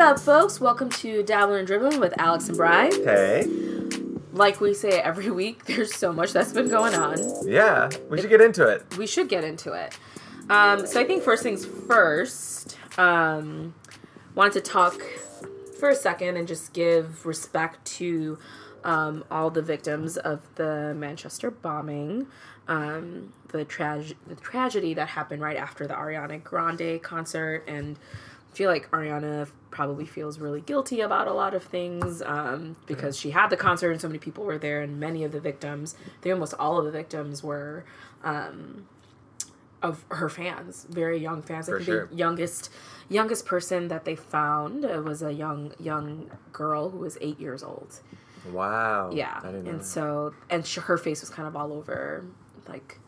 What up, folks? Welcome to Dabbling and Dribbling with Alex and Bry. Hey. Like we say every week, there's so much that's been going on. Yeah, we should get into it. We should get into it. Um, so I think first things first, um, wanted to talk for a second and just give respect to um, all the victims of the Manchester bombing, um, the, trage- the tragedy that happened right after the Ariana Grande concert, and I feel like Ariana probably feels really guilty about a lot of things um, because she had the concert and so many people were there, and many of the victims, think almost all of the victims were um, of her fans, very young fans. I think sure. the youngest youngest person that they found uh, was a young young girl who was eight years old. Wow. Yeah, I didn't and so and sh- her face was kind of all over like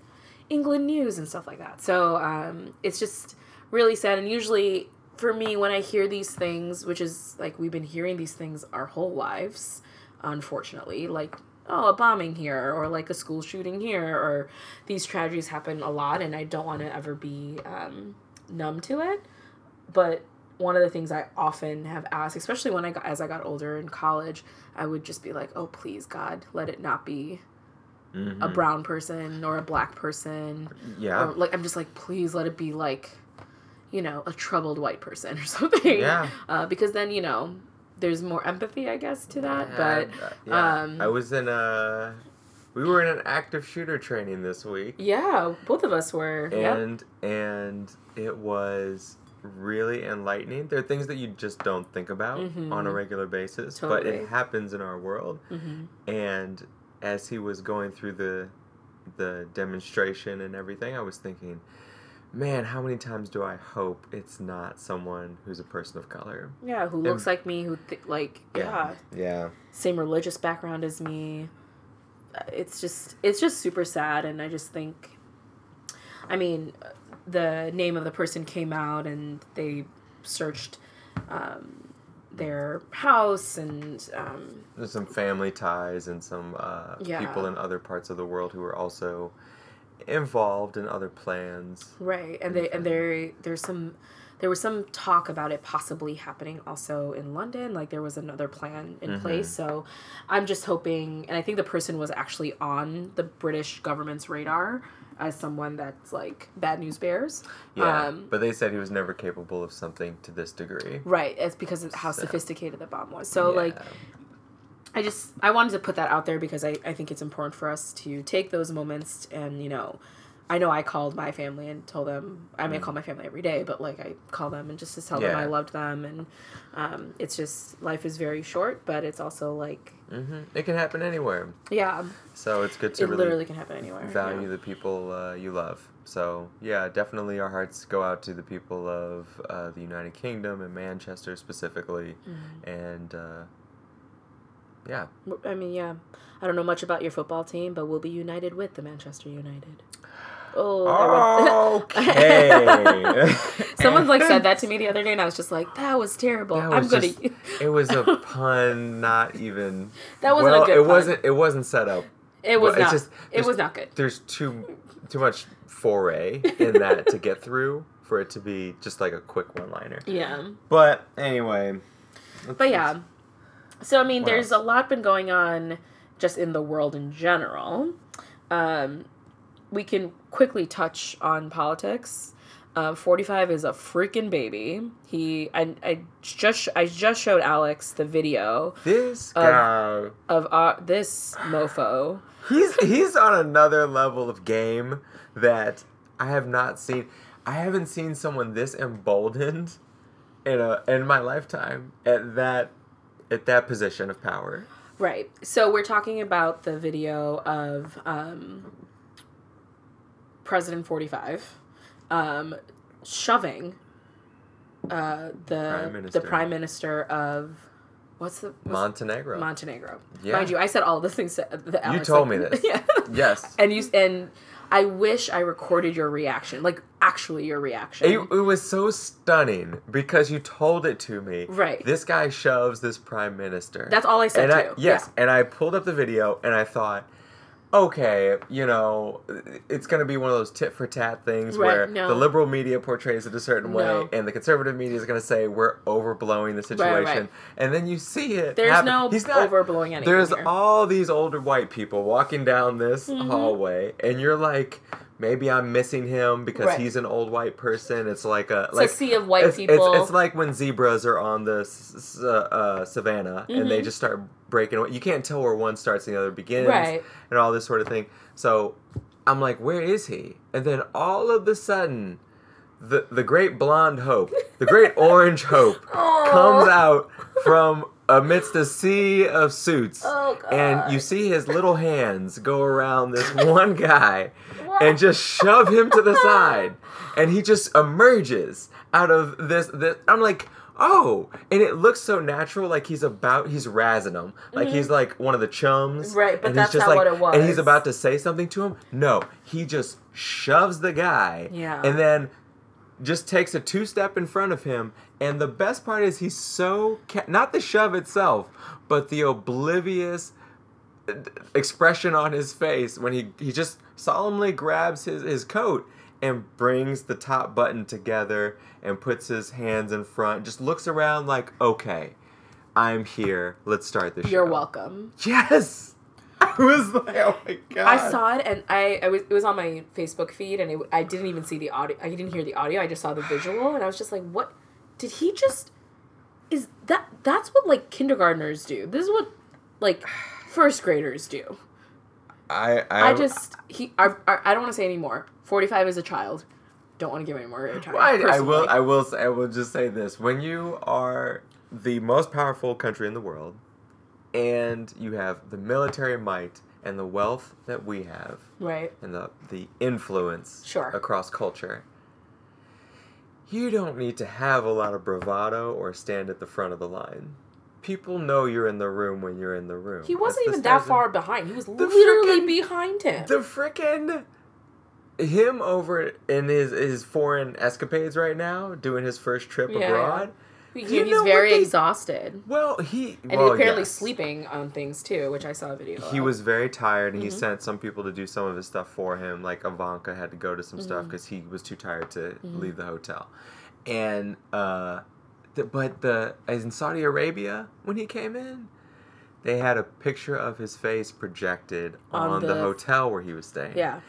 England news and stuff like that. So um, it's just really sad. And usually for me, when I hear these things, which is like we've been hearing these things our whole lives, unfortunately, like oh a bombing here or like a school shooting here or these tragedies happen a lot, and I don't want to ever be um, numb to it. But one of the things I often have asked, especially when I got as I got older in college, I would just be like, "Oh, please, God, let it not be a brown person or a black person." Mm-hmm. Yeah. Or like I'm just like, please let it be like, you know, a troubled white person or something. Yeah. Uh, because then you know, there's more empathy, I guess, to that. But Uh, yeah. um, I was in a. We were in an active shooter training this week, yeah, both of us were. yeah. and and it was really enlightening. There are things that you just don't think about Mhm. on a regular basis, but it happens in our world. hmm And as he was going through the the demonstration and everything, I was thinking, man, how many times do I hope it's not someone who's a person of color? Yeah, who looks like me? Who th- like yeah. Yeah. same religious background as me. Uh, It's just it's just super sad, and I just think, I mean, uh, the name of the person came out, and they searched um, their house, and um, There's some family ties and some uh, Yeah. people in other parts of the world who are also involved in other plans. right, and they and there there's some. There was some talk about it possibly happening also in London. Like there was another plan in place. So I'm just hoping, and I think the person was actually on the British government's radar as someone that's like bad news bears. Yeah. Um, but they said he was never capable of something to this degree. right. It's because of how So- sophisticated the bomb was. So like Yeah. I just I wanted to put that out there because I, I think it's important for us to take those moments and you know I know I called my family and told them I may call my family every day, but like I call them and just to tell them Mm. I loved them and um, it's just life is very short, but it's also like hmm It can happen anywhere. yeah, So it's good to it really literally can happen anywhere. value yeah. the people uh, you love. So yeah, definitely our hearts go out to the people of uh, the United Kingdom and Manchester specifically, Mm-hmm. and uh, yeah, I mean, yeah. I don't know much about your football team, but we'll be united with the Manchester United. Oh, okay. Someone like said that to me the other day, and I was just like, "That was terrible." That I'm was gonna. just- it was a pun, not even. That wasn't a good It pun. wasn't. It wasn't set up. it was well, not. just- it was not good. There's too too much foray in that to get through for it to be just like a quick one liner. Yeah, But anyway. but yeah. So I mean, What there's else? a lot been going on just in the world in general. Um, we can quickly touch on politics. Uh, 45 is a freaking baby. He, I, I just, I just showed Alex the video This Of- guy, of uh, this mofo. he's he's on another level of game that I have not seen. I haven't seen someone this emboldened in a in my lifetime at that at that position of power. Right. So we're talking about the video of um, President 45 um, shoving uh, the Prime Minister. the prime minister of what's the what's Montenegro. Montenegro. Yeah. Mind you, I said all the things that, that Alex, told like- me this. Yeah. yes. and you and I wish I recorded your reaction, like actually your reaction. It, it was so stunning because you told it to me. Right. This guy shoves this prime minister. That's all I said and I, too. yes, Yeah. and I pulled up the video and I thought, okay, you know, it's going to be one of those tit for tat things Right, where no. the liberal media portrays it a certain way, and the conservative media is going to say we're overblowing the situation, right. right. and then you see it. There's happen. no He's not, overblowing anything. There's here. all these older white people walking down this Mhm. hallway, and you're like, maybe I'm missing him because Right. he's an old white person. It's like a like a sea of white it's, people. It's, it's like when zebras are on the s- uh, uh, savannah and they Mhm. just start breaking away. You can't tell where one starts and the other begins, Right. and all this sort of thing. So I'm like, where is he? And then all of a sudden, the the great blonde hope, the great orange hope, Oh. comes out from amidst a sea of suits. Oh. And you see his little hands go around this one guy and just shove him to the side. And he just emerges out of this. this I'm like, oh. And it looks so natural, like he's about, he's razzing him. Like he's like one of the chums. Mm-hmm. Right, but and that's he's just not like, what it was And he's about to say something to him. No, he just shoves the guy. Yeah. And then just takes a two step in front of him. And the best part is he's so ca- not the shove itself, but the oblivious uh, expression on his face when he he just solemnly grabs his his coat and brings the top button together and puts his hands in front. Just looks around like, okay, I'm here. Let's start the show. You're welcome. Yes. I was like, oh my god. I saw it and I, I was it was on my Facebook feed and it, I didn't even see the audio. I didn't hear the audio. I just saw the visual and I was just like, what? Did he just? Is that that's what like kindergartners do? This is what like first graders do. I I, I just he I, I, don't want to say anymore. Forty five is a child. Don't want to give any more airtime. I, I will. I will. say- I will just say this: when you are the most powerful country in the world, and you have the military might and the wealth that we have, right. and the the influence Sure. across culture, you don't need to have a lot of bravado or stand at the front of the line. People know you're in the room when you're in the room. He wasn't That's even that far behind. He was literally frickin- behind him. The frickin' him over in his his foreign escapades right now, doing his first trip Yeah, abroad. you he's know very they- exhausted. Well, he And well, he's apparently yes. sleeping on things too, which I saw a video. He of. was very tired, and he Mhm. sent some people to do some of his stuff for him. Like Ivanka had to go to some stuff Mhm. because he was too tired to Mhm. leave the hotel. And uh, the, but the as in Saudi Arabia when he came in, they had a picture of his face projected on, On the, the- hotel where he was staying. Yeah.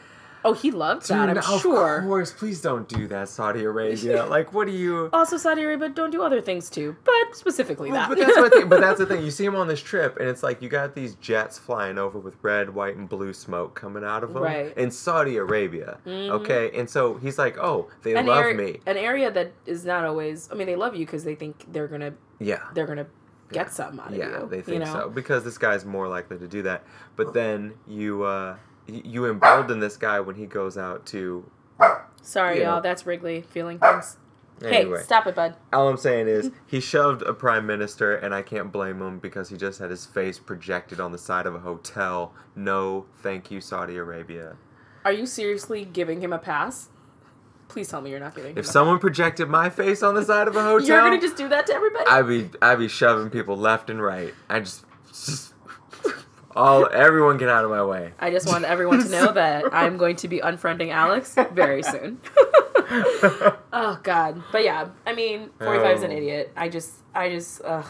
Oh, he loved that. I'm Dude, sure. Of course, please don't do that, Saudi Arabia. like, what do you? Also, Saudi Arabia don't do other things too, but specifically Well, that. but that's what I but that's the thing. You see him on this trip, and it's like you got these jets flying over with red, white, and blue smoke coming out of them Right. in Saudi Arabia. Mhm. Okay, and so he's like, "Oh, they an, love area, me." an area that is not always. I mean, they love you because they think they're gonna Yeah, they're gonna get something out of yeah, you. they think you know? so because this guy's more likely to do that. But then you uh, you embolden this guy when he goes out to. Sorry, you know. y'all. That's Wrigley feeling ah. things. Anyway, Hey, stop it, bud. all I'm saying is he shoved a prime minister, and I can't blame him because he just had his face projected on the side of a hotel. No, thank you, Saudi Arabia. Are you seriously giving him a pass? Please tell me you're not giving him. If a someone projected my face on the side of a hotel, you're gonna just do that to everybody. I'd be I'd be shoving people left and right. I just, just all everyone get out of my way. I just want everyone to know that I'm going to be unfriending Alex very soon. oh God, but yeah, I mean, 45 is an Oh. idiot. I just, I just, ugh,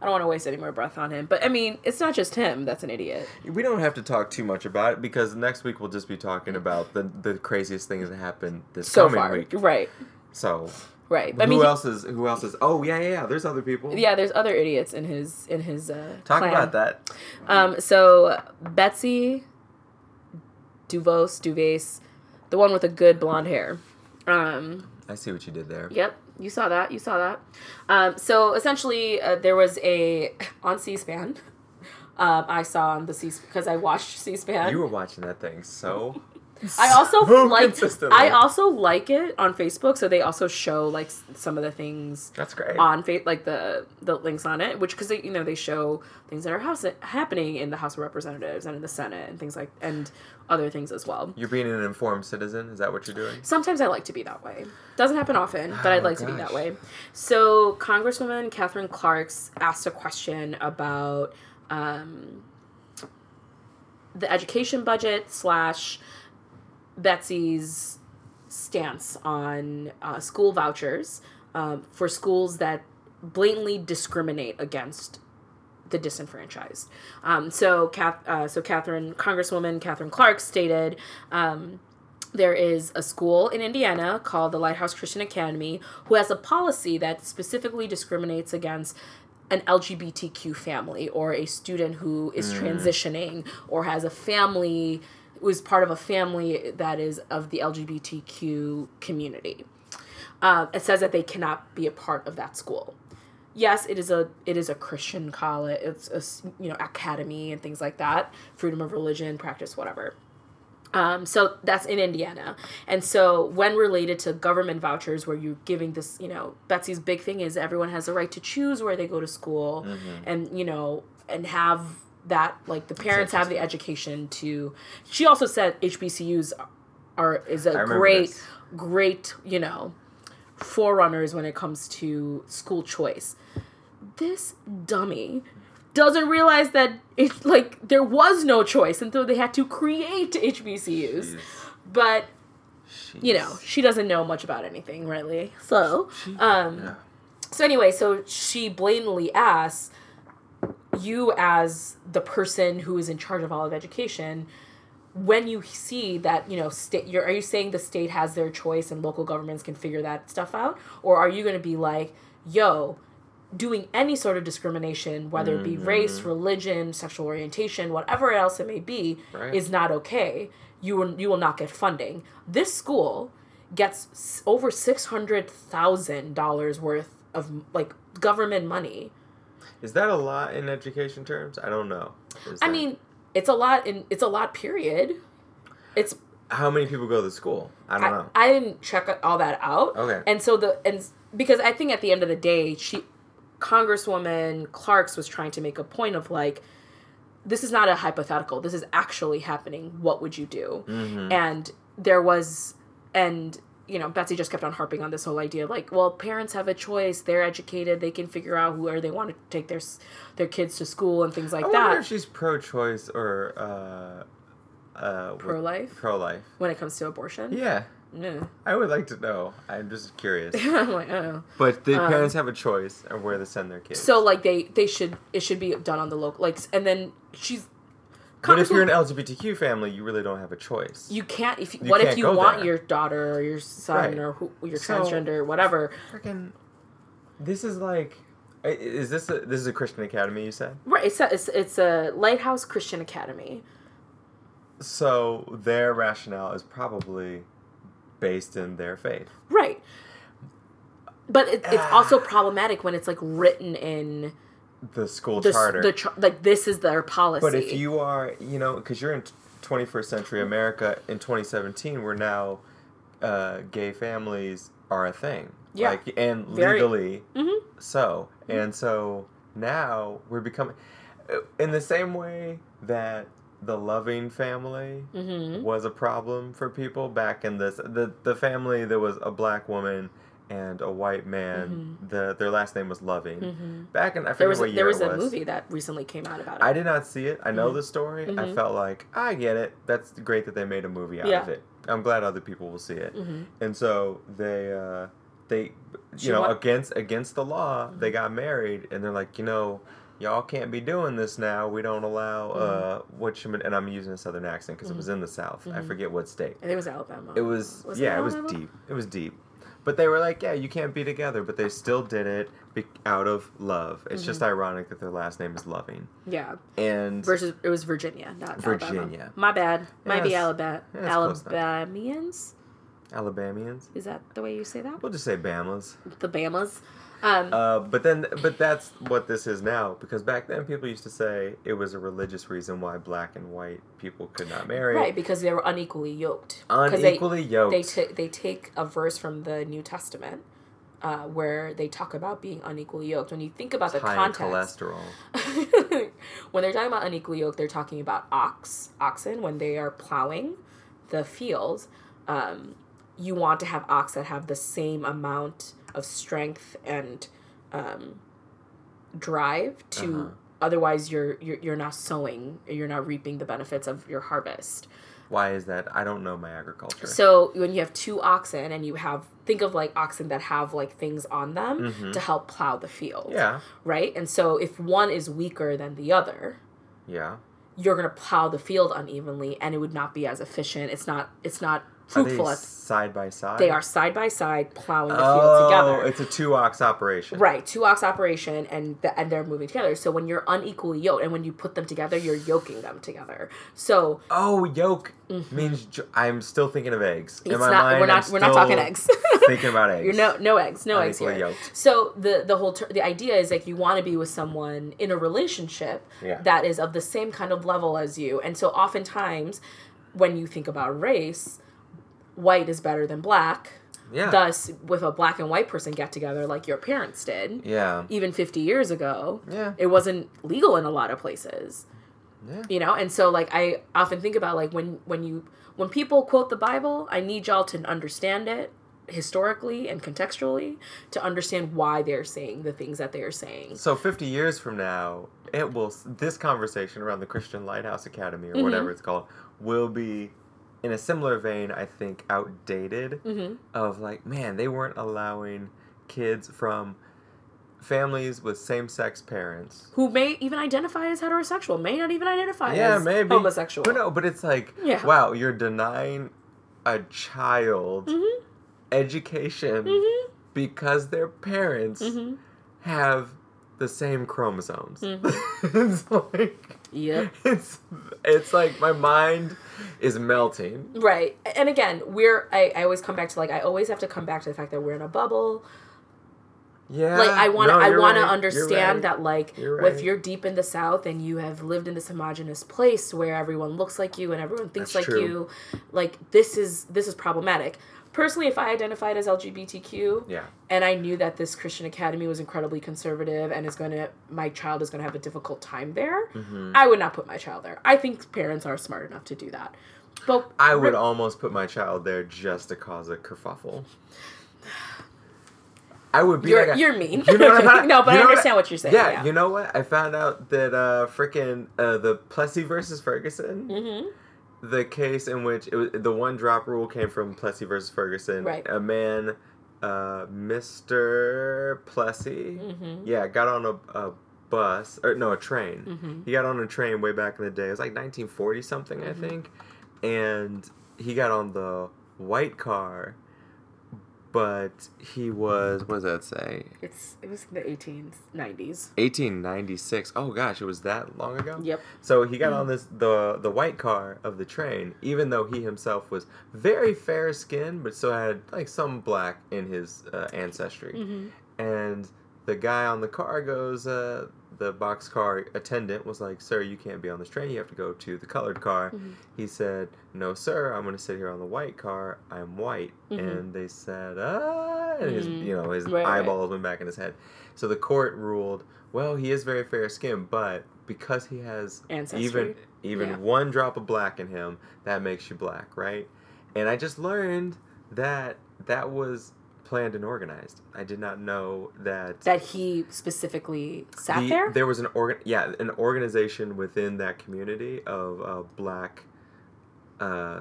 I don't want to waste any more breath on him. But I mean, it's not just him that's an idiot. we don't have to talk too much about it because next week we'll just be talking about the the craziest things that happened this So coming far, week. right, So right. But who I mean, else is who else is? Oh yeah, yeah, yeah. There's other people. yeah, there's other idiots in his in his uh, Talk clan. about that. Um, so Betsy Duvos, Duvase, the one with the good blonde hair. Um, I see what you did there. Yep, you saw that. You saw that. Um, so essentially, uh, there was a on C-SPAN. Um, I saw on the C because I watched C-SPAN. You were watching that thing so. I also so like. I also like it on Facebook, so they also show like some of the things That's great. on fa- like the the links on it, which because they you know they show things that are house happening in the House of Representatives and in the Senate and things like and other things as well. You're being an informed citizen. Is that what you're doing? Sometimes I like to be that way. Doesn't happen often, but I'd Oh, like to be that way. So Congresswoman Katherine Clark's asked a question about um, the education budget slash Betsy's stance on uh, school vouchers um, for schools that blatantly discriminate against the disenfranchised. Um, so, Kath, uh, so Katherine, Congresswoman Katherine Clark stated. Um, there is a school in Indiana called the Lighthouse Christian Academy who has a policy that specifically discriminates against an LGBTQ family or a student who is transitioning or has a family is part of a family that is of the LGBTQ community. Uh, it says that they cannot be a part of that school. Yes, it is a it is a Christian college. It's a you know academy and things like that. Freedom of religion, practice, whatever. Um, so that's in Indiana. And so when related to government vouchers where you're giving this, you know, Betsy's big thing is everyone has the right to choose where they go to school and, you know, and have that like the parents have the education to she also said HBCUs are is a great this. great, you know, forerunners when it comes to school choice. This dummy doesn't realize that it like there was no choice and so they had to create HBCUs. Jeez. But you know, she doesn't know much about anything really. So, um Yeah. so anyway, so she blatantly asks you as the person who is in charge of all of education when you see that you know state you're are you saying the state has their choice and local governments can figure that stuff out? Or are you going to be like yo doing any sort of discrimination whether it be mm-hmm. race religion sexual orientation whatever else it may be Right. is not okay. You will you will not get funding. This school gets over $600,000 worth of like government money Is that a lot in education terms? I don't know. Is I that- mean, it's a lot in it's a lot period. It's how many people go to the school? I don't I, know. I didn't check all that out. Okay. And so the and because I think at the end of the day, she Congresswoman Clark's was trying to make a point of like this is not a hypothetical. This is actually happening. What would you do? Mm-hmm. And there was and you know, Betsy just kept on harping on this whole idea of like, well, parents have a choice. They're educated. They can figure out where they want to take their their kids to school and things like I wonder that. if she's pro-choice or uh, uh, Pro life pro-life. when it comes to abortion. Yeah, No. I would like to know. I'm just curious. I'm like, oh. But the parents have a choice of where to send their kids. So like they they should it should be done on the local like and then she's but if you're an LGBTQ family, you really don't have a choice. you can't if you, You what if can't you go want there. your daughter or your son Right. or who, your So- transgender or whatever Freaking, this is like, i- is this a this is a Christian academy? You said right it's a, it's, it's a lighthouse christian academy so. Their rationale is probably based in their faith. right but it, it's ah. also problematic when it's like written in The school the, charter. the char- like this is their policy But if you are, you know, because you're in 21st century America in 2017, we're now uh, gay families are a thing. Yeah. Like, and Very- legally Mhm. so. And so now we're becoming, uh, in the same way that the loving family Mhm. was a problem for people back in this, the, the family that was a black woman and a white man, the their last name was Loving. Mhm. Back in, I forget was what a, year there was it was. a was. movie that recently came out about it I did not see it. I know Mhm. the story. I Mhm. felt like I get it. That's great that they made a movie out Yeah. of it. I'm glad other people will see it. Mhm. And so they, uh, they, She you know, wa- Mm-hmm. against against the law, they got married, and they're like, you know, y'all can't be doing this now. We don't allow uh, Mm-hmm. what you and I'm using a southern accent because it was in the South. I forget what state. I think it was Alabama. It was, it yeah, it was deep. It was deep. But they were like, yeah, you can't be together, but they still did it be- out of love. It's just Mm-hmm. ironic that their last name is Loving. Yeah. And Versus it was Virginia, not Virginia. Alabama. My bad. Might be Yes. Alabama. Yeah. Alabamians. Alabamians. Is that the way you say that? We'll just say Bamas. The Bamas. Um, Uh, but then, but that's what this is now. Because back then, people used to say it was a religious reason why black and white people could not marry. right, because they were unequally yoked. Unequally yoked. They, they, ta- they take a verse from the New Testament uh, where they talk about being unequally yoked. When you think about the high context, cholesterol. when they're talking about unequally yoked, they're talking about ox, oxen when they are plowing the field. Um, you want to have ox that have the same amount of strength and um, drive to Uh-huh. otherwise you're, you're you're not sowing you're not reaping the benefits of your harvest Why is that? I don't know my agriculture. so when you have two oxen and you have think of like oxen that have like things on them Mhm. to help plow the field yeah, right and so if one is weaker than the other yeah. you're going to plow the field unevenly and it would not be as efficient it's not it's not Are they side by side? they are side by side plowing the Oh, field together it's a two ox operation. Right, two ox operation, and th- and they're moving together. So when you're unequally yoked, and when you put them together, you're yoking them together. So Oh, yolk means jo- I'm still thinking of eggs. In Mm-hmm. it's my not. mind, we're not. I'm we're not talking eggs. thinking about eggs. You're no no eggs. No eggs here. yoked. So the the whole ter- the idea is like you want to be with someone in a relationship Yeah. that is of the same kind of level as you, and so oftentimes when you think about race, white is better than black. Yeah. Thus, with a black and white person get together like your parents did, yeah. even 50 years ago, Yeah. it wasn't legal in a lot of places Yeah. you know and so like i often think about like when when you when people quote the bible i need y'all to understand it historically and contextually to understand why they're saying the things that they're saying So 50 years from now, it will this conversation around the Christian Lighthouse Academy or Mhm. whatever it's called will be in a similar vein, I think, outdated mm-hmm. of like, man, they weren't allowing kids from families with same-sex parents. who may even identify as heterosexual may not even identify Yeah, as maybe. homosexual But no, but it's like, Yeah. wow, you're denying a child mm-hmm. education Mm-hmm. because their parents Mm-hmm. have the same chromosomes. Mhm. it's like yep it's it's like my mind is melting. right and again we're I, I always come back to like i always have to come back to the fact that we're in a bubble Yeah. like I want to no, I want to right, you're understand right. that like You're if you're deep in the south and you have lived in this homogenous place where everyone looks like you and everyone thinks That's like true. you like this is this is problematic personally if i identified as lgbtq Yeah. and i knew that this christian academy was incredibly conservative and is going to my child is going to have a difficult time there Mhm. i would not put my child there i think parents are smart enough to do that but I would re- almost put my child there just to cause a kerfuffle. I would be you're, like a- you're mean You know what I found- no but you i know what understand what, you're saying Yeah, yeah, you know what? I found out that uh freaking uh the Plessy versus Ferguson, mm-hmm. The case in which it was the one drop rule came from Plessy versus Ferguson. Right. A man, uh, Mr. Plessy, Mm-hmm. yeah, got on a, a bus or no, a train. Mm-hmm. He got on a train way back in the day. It was like 1940 something, I Mhm. think. And he got on the white car, but he was, what does that say? It's it was the 1890s. 1896. Oh gosh, it was that long ago? Yep. So he got on this the the white car of the train, even though he himself was very fair skinned, but still had like some black in his uh, ancestry. Mm-hmm. And the guy on the car goes, uh, the boxcar attendant was like, "Sir, you can't be on this train. You have to go to the colored car." Mhm. He said, "No, sir. I'm going to sit here on the white car. I'm white." Mhm. And they said, "Ah," and his Mhm. you know his Right, right. eyeballs went back in his head. So the court ruled, "Well, he is very fair skinned, but because he has Ancestry. even even Yeah. one drop of black in him, that makes you black, right?" And I just learned that that was planned and organized. I did not know that That he specifically sat the- there. was an organ, yeah, an organization within that community of uh, black uh,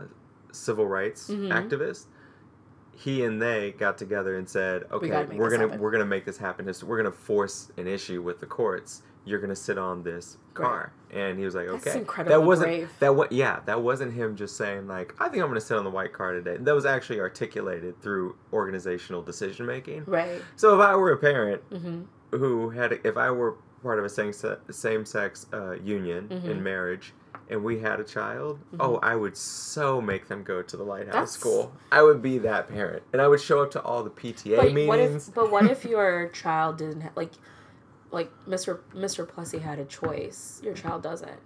civil rights Mhm. activists. He and they got together and said, "Okay, we are gonna happen." we're gonna make this happen. We're gonna force an issue with the courts. You're gonna sit on this car." And he was like, That's "Okay." that wasn't brave. that what yeah that wasn't him just saying like I think I'm gonna sit on the white car today. That was actually articulated through organizational decision making. right. So if I were a parent Mm-hmm. who had if I were part of a same se- same sex uh, union Mhm. in marriage and we had a child, Mhm. oh, I would so make them go to the lighthouse That's- school. I would be that parent, and I would show up to all the PTA But what meetings. if? But what if your child didn't ha- like, like Mr. Mr. Plessy had a choice. Your child doesn't.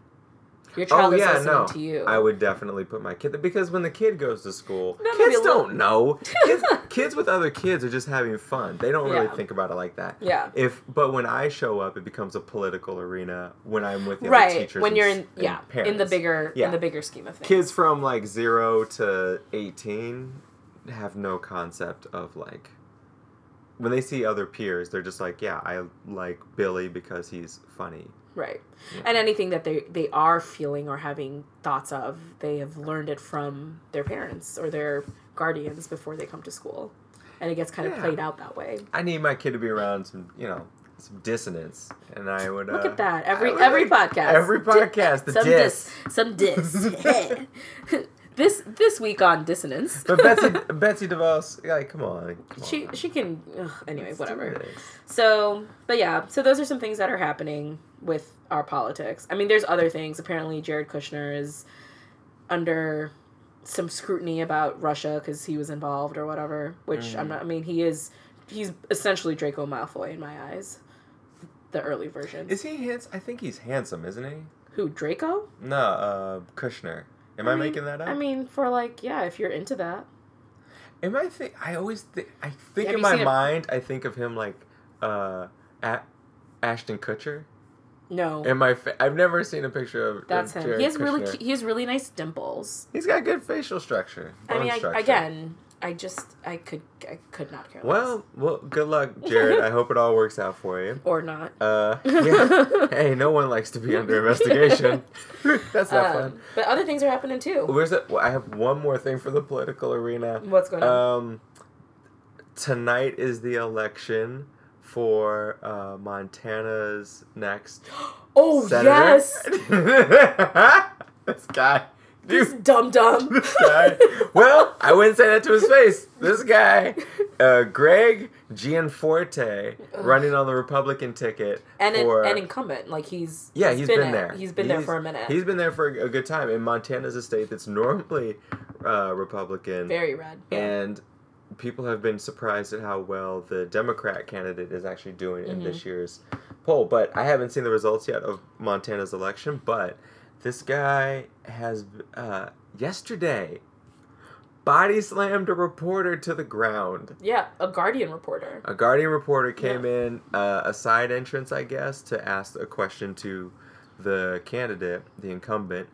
Your oh child is yeah, listening no, to you. I would definitely put my kid because when the kid goes to school, kids don't know. Kids, kids with other kids are just having fun. They don't really Yeah. think about it like that. Yeah. If but when I show up, it becomes a political arena. When I'm with the Right. teachers, When you're in and yeah in the bigger Yeah. in the bigger scheme of things. kids from like zero to 18 have no concept of like when they see other peers they're just like yeah i like billy because he's funny Right. And anything that they they are feeling or having thoughts of, they have learned it from their parents or their guardians before they come to school. And it gets kind of played out that way. I need my kid to be around some, you know, some dissonance, and I would Look uh, at that. Every every like- podcast. every Di- podcast, the some diss. dis. Some diss. this this week on dissonance. But Betsy Betsy DeVos, like, come on, come she on. she can ugh, anyway, Let's whatever. So, but yeah, so those are some things that are happening with our politics. I mean, there's other things. Apparently, Jared Kushner is under some scrutiny about Russia because he was involved or whatever. Which I'm not. I mean, he is. He's essentially Draco Malfoy in my eyes. The early version. Is he handsome? I think he's handsome, isn't he? Who Draco? No, uh, Kushner. Am I, mean- making that up? I mean, for like, yeah, if you're into that. Am I think? I always think. I think Have in my a- mind, I think of him like, uh, a- Ashton Kutcher. No, In my, fa- I've never seen a picture of. that's of him. Jared He has really, Kushner. cu- he has really nice dimples. He's got good facial structure. I mean, I, structure. again, I just, I could, I could not care less. Well, well, good luck, Jared. I hope it all works out for you. or not. Uh, yeah. hey, no one likes to be under investigation. That's not Um, fun. but other things are happening too. Where's it? well, I have one more thing for the political arena. What's going on? Um, tonight is the election for uh, Montana's next oh senator. yes, this guy. This Dude, dumb dumb. this guy. Well, I wouldn't say that to his face. This guy, uh, Greg Gianforte, running on the Republican ticket and an, for an incumbent, like he's Yeah, he's he's been, it. there. He's been there for a minute. He's been there for a good time. And Montana's a state that's normally uh, Republican, very red. And people have been surprised at how well the Democrat candidate is actually doing in Mm-hmm. this year's poll. But I haven't seen the results yet of Montana's election. But this guy has uh, yesterday body slammed a reporter to the ground. yeah, a Guardian reporter. A Guardian reporter came in, uh, a side entrance, I guess, to ask a question to the candidate, the incumbent,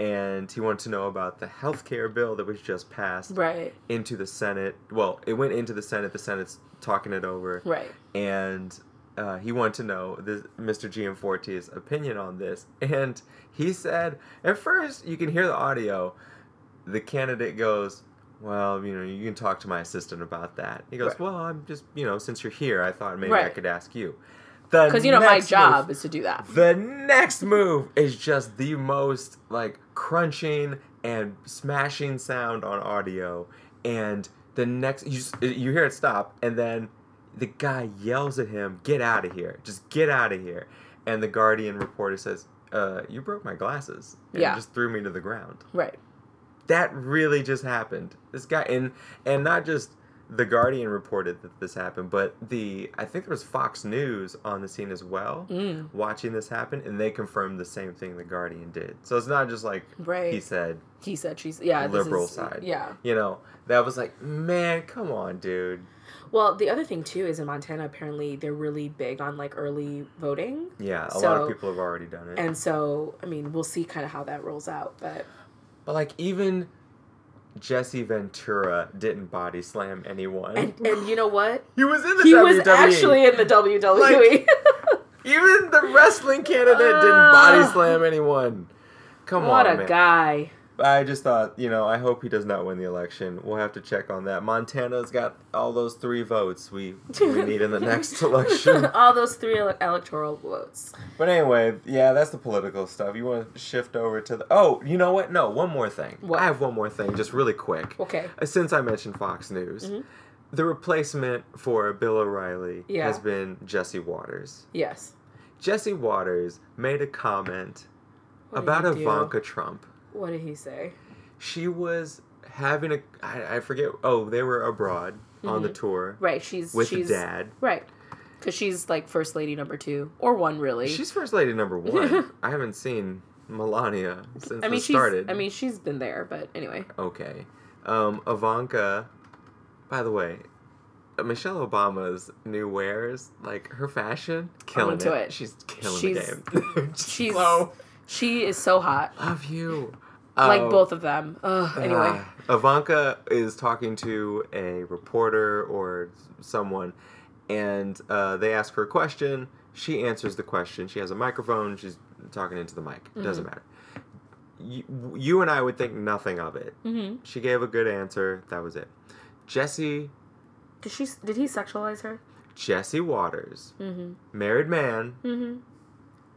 and he wanted to know about the health care bill that was just passed Right, into the Senate. Well, it went into the Senate. The Senate's talking it over, right. and uh, he wanted to know this, Mr. Gianforte's opinion on this. And he said, at first, you can hear the audio. The candidate goes, "Well, you know, you can talk to my assistant about that." He goes, Right. "Well, I'm just, you know, since you're here, I thought maybe I could ask you." The Because you know my job move- is to do that. the next move is just the most like crunching and smashing sound on audio, and the next you you hear it stop, and then the guy yells at him, "Get out of here! Just get out of here!" And the Guardian reporter says, "Uh, you broke my glasses, and Yeah. just threw me to the ground." Right. That really just happened. This guy, and and not just the Guardian reported that this happened, but the I think there was Fox News on the scene as well Mm. watching this happen, and they confirmed the same thing the Guardian did. So it's not just like Right. he said, He said she's yeah. this liberal is- side. Yeah. you know, that was like, man, come on, dude. Well, the other thing too is in Montana, apparently they're really big on like early voting, Yeah, a lot of people have already done it. and so I mean we'll see kind of how that rolls out. But but like even Jesse Ventura didn't body slam anyone. and and you know what? he was in the WWE. He WWE. was actually in the WWE. even the wrestling candidate didn't body slam anyone. Come what on, what a man. guy! I just thought, you know, I hope he does not win the election. We'll have to check on that. Montana's got all those three votes we we need in the next election. All those three ele- electoral votes. But anyway, yeah, that's the political stuff. You want to shift over to the Oh, you know what? No, one more thing. What? I have one more thing, just really quick. Okay. Uh, Since I mentioned Fox News, Mhm. the replacement for Bill O'Reilly Yeah. has been Jesse Watters. Yes. Jesse Watters made a comment What about? Ivanka Trump. What did he say? she was having a I, I forget oh they were abroad on the tour Right. She's with she's dad right. Because she's like first lady number two or one really. she's first lady number one i haven't seen melania since I mean she's started I mean she's been there, but anyway. okay um ivanka by the way uh, Michelle Obama's new wares, like her fashion, killing it. it. She's killing She's- the game. she's- so She is so hot. love you. like Um, both of them. Ugh, anyway. Uh, Ivanka is talking to a reporter or someone, and uh, they ask her a question. she answers the question. She has a microphone. She's talking into the mic. It doesn't Mm-hmm. matter. You, you and I would think nothing of it. Mm-hmm. She gave a good answer. That was it. Jesse Did she? Did he sexualize her? Jesse Watters, Mm-hmm. married man, Mm-hmm.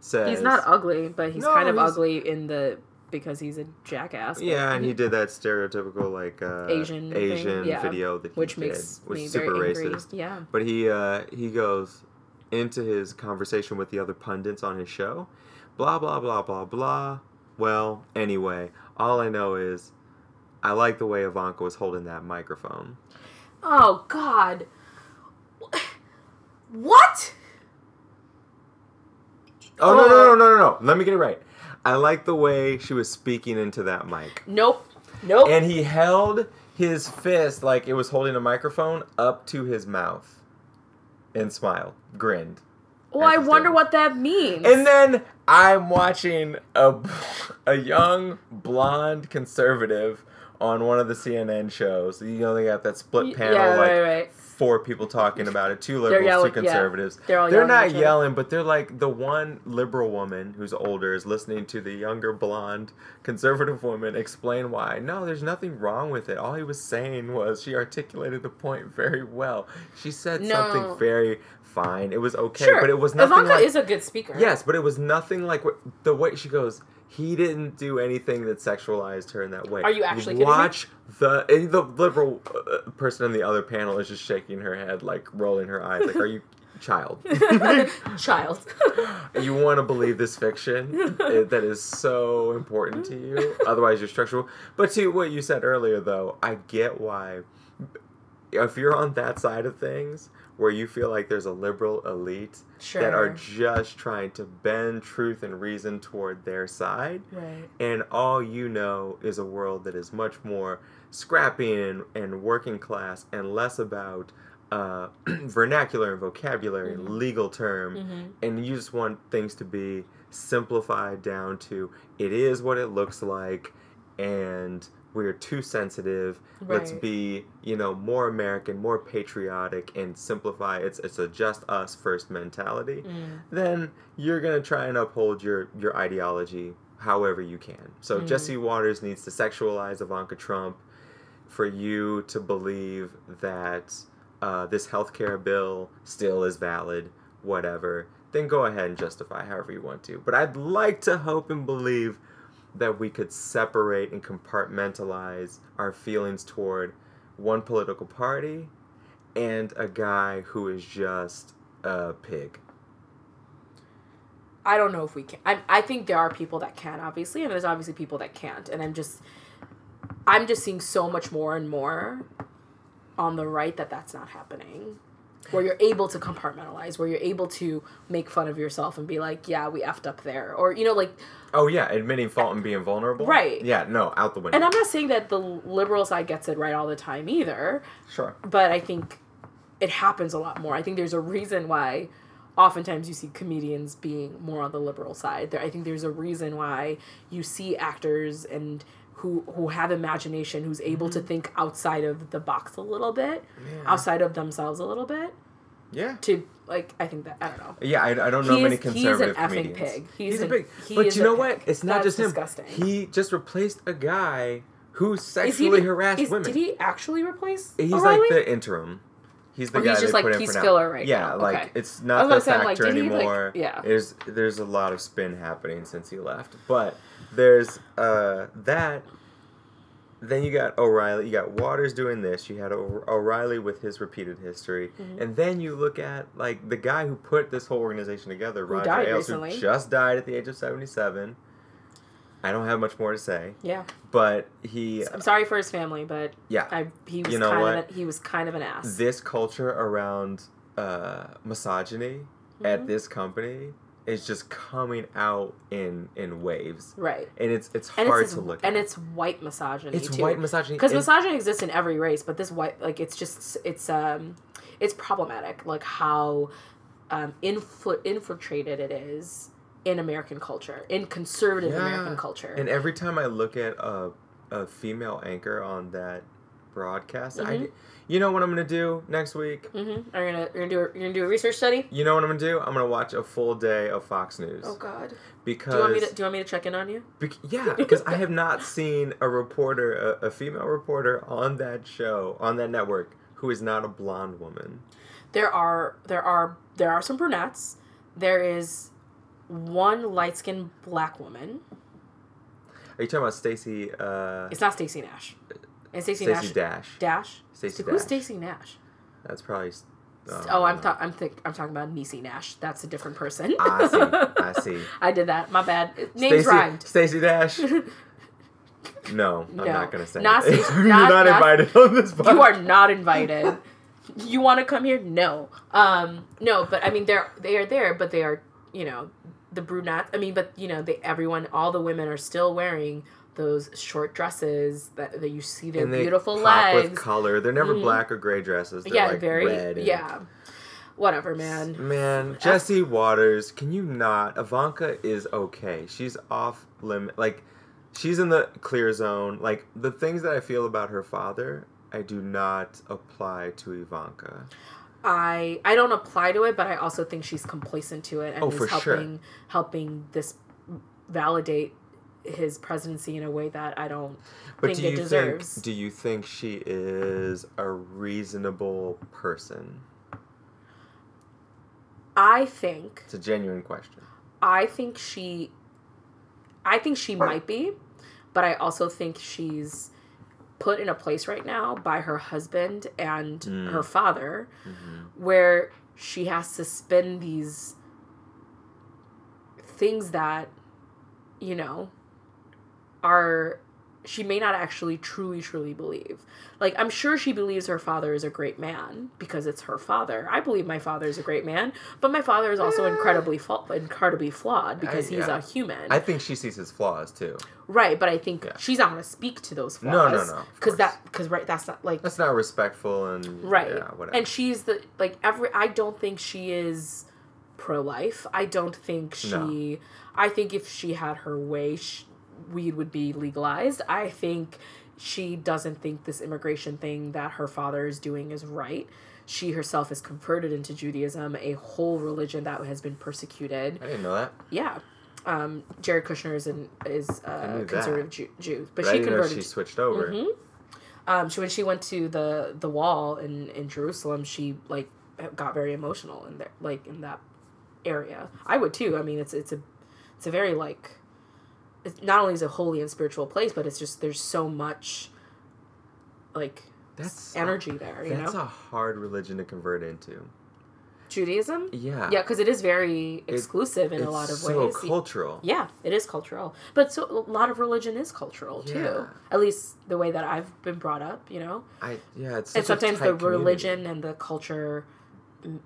Says He's not ugly, but he's No, kind of he's- ugly in the because he's a jackass. but- Yeah, and he did that stereotypical like uh, Asian thing, Asian yeah. video that he which did, makes which me is very super angry. racist. Yeah. But he uh, he goes into his conversation with the other pundits on his show, blah blah blah blah blah. Well, anyway, all I know is I like the way Ivanka was holding that microphone. Oh God. What? Oh no no no no no no! Let me get it right. I like the way she was speaking into that mic, Nope. Nope. and he held his fist like it was holding a microphone up to his mouth, and smiled, grinned. well, I wonder what that means. And then I'm watching a, a young blonde conservative on one of the CNN shows. You know, they got that split panel, yeah, like right, right. Four people talking about it, two liberals, yelling- two yeah. conservatives. They're all They're not yelling, but they're like the one liberal woman who's older is listening to the younger blonde conservative woman explain why. No, there's nothing wrong with it. All he was saying was she articulated the point very well. She said No. something very fine. It was okay, sure, but it was nothing Ivanka like is a good speaker. Yes, but it was nothing like what, the way she goes. He didn't do anything that sexualized her in that way. Are you actually watch the the liberal uh, person on the other panel is just shaking her head, like rolling her eyes, like, "Are you child? Child. you want to believe this fiction that is so important to you? Otherwise, you're structural." But to what you said earlier, though, I get why. If you're on that side of things, where you feel like there's a liberal elite sure. that are just trying to bend truth and reason toward their side. right. And all you know is a world that is much more scrappy and, and working class and less about uh, vernacular and vocabulary and Mhm. legal term. Mm-hmm. And you just want things to be simplified down to it is what it looks like and we're too sensitive let's be you know more american more patriotic and simplify it's it's a just us first mentality Mm. then you're gonna try and uphold your your ideology however you can. So Mm. Jesse Watters needs to sexualize Ivanka Trump for you to believe that uh, this healthcare bill still is valid, whatever. Then go ahead and justify however you want to. But I'd like to hope and believe that we could separate and compartmentalize our feelings toward one political party and a guy who is just a pig. I don't know if we can. I, I think there are people that can, obviously, and there's obviously people that can't. And I'm just, I'm just seeing so much more and more on the right that that's not happening. Where you're able to compartmentalize, where you're able to make fun of yourself and be like, yeah, we effed up there. Or, you know, like, Oh yeah, admitting fault and being vulnerable. Right. Yeah, no, out the window. and I'm not saying that the liberal side gets it right all the time either. sure. but I think it happens a lot more. I think there's a reason why oftentimes you see comedians being more on the liberal side. There, I think there's a reason why you see actors and who who have imagination, who's able to mm-hmm. think outside of the box a little bit, Yeah. outside of themselves a little bit. Yeah. To like, I think that I don't know. Yeah, I, I don't know He many is- he's an conservative effing comedians. pig. He's, He's a an- pig. But you a know pig. what? It's not just him. disgusting. He just replaced a guy who he sexually the- harassed women. Did he actually replace? He's O'Reilly? like the interim. He's the Oh, guy he's just they like put in piece for now. filler right yeah, now. like Okay. it's not the gonna say, I'm like, factor he, like- anymore. yeah. There's there's a lot of spin happening since he left. But there's uh that then you got O'Reilly, you got Watters doing this, you had o- O'Reilly with his repeated history, Mhm. and then you look at like the guy who put this whole organization together, Who Roger Ailes, who just died at the age of 77. I don't have much more to say, Yeah, but he I'm sorry for his family, but yeah, I he was You know kind what? of a, he was kind of an ass. this culture around uh, misogyny at Mhm. this company is just coming out in in waves, right. and it's it's and hard it's to look and at. it's white misogyny it's too. white misogyny because misogyny exists in every race, but this white like it's just it's um it's problematic like how um infl- infiltrated it is in American culture, in conservative Yeah. American culture. And every time I look at a, a female anchor on that broadcast. Mhm. I, you know what I'm gonna do next week? Mm-hmm. Are you gonna you're gonna do a, you're gonna do a research study? You know what I'm gonna do? I'm gonna watch a full day of Fox News Oh God. because Do you want me to do you want me to check in on you? bec- yeah, because I have not seen a reporter, a, a female reporter on that show on that network who is not a blonde woman. There are there are there are some brunettes. There is one light skinned black woman. Are you talking about Stacey? Uh, It's not Stacey Dash. And Stacey Stacey Nash Dash. Dash. Stacey Who's Dash. Stacey Nash? That's probably. s- oh, I'm ta- I'm think I'm talking about Niecy Nash. That's a different person. I see. I see. I did that. My bad. Names Stacey- rhymed. Stacey Dash. No, I'm No. not gonna say. Not. Stacey- You're not- not, not- invited on this podcast. You are not invited. you want to come here? No. Um, no, but I mean, they're they are there, but they are you know the brunette. I mean, but you know, they everyone, all the women are still wearing those short dresses that, that you see their beautiful pop legs. with color. They're never Mhm. black or gray dresses. They're yeah, like very red. and- yeah. Whatever, man. Man, Jesse Watters, can you not? Ivanka is okay. She's off limit. Like, she's in the clear zone. Like, the things that I feel about her father, I do not apply to Ivanka. I I don't apply to it, but I also think she's complacent to it and Oh, is for sure. helping helping this validate his presidency in a way that I don't But think do it you deserves. think? Do you think she is a reasonable person? I think It's a genuine question. I think she I think she might be, but I also think she's put in a place right now by her husband and Mm. her father hmm where she has to spin these things that you know are she may not actually truly truly believe like i'm sure she believes her father is a great man because it's her father i believe my father is a great man but my father is also Eh. incredibly fa- incredibly flawed because I- he's yeah. a human I think she sees his flaws too. right but i think Yeah. she's not going to speak to those No, flaws no, no, of because that because right that's not like That's not respectful and right Yeah, whatever. and she's the like every i don't think she is pro-life i don't think she No. i think if she had her way sh- weed would be legalized i think she doesn't think this immigration thing that her father is doing is right she herself is converted into judaism a whole religion that has been persecuted I didn't know that. yeah um, Jared Kushner is an is a conservative Jew, Jew but, But I she converted she switched over. Mhm. Um, she when she went to the the wall in in Jerusalem, she like got very emotional in there, like in that area. I would too. I mean, it's it's a it's a very like it's not only is it a holy and spiritual place, but it's just there's so much like That's energy there. You That's know, a hard religion to convert into. Judaism. Yeah. Yeah, because it is very exclusive in a lot of so ways. So cultural. Yeah, it is cultural, but so a lot of religion is cultural too. At least the way that I've been brought up, you know. I yeah, it's and a sometimes the tight community. religion and the culture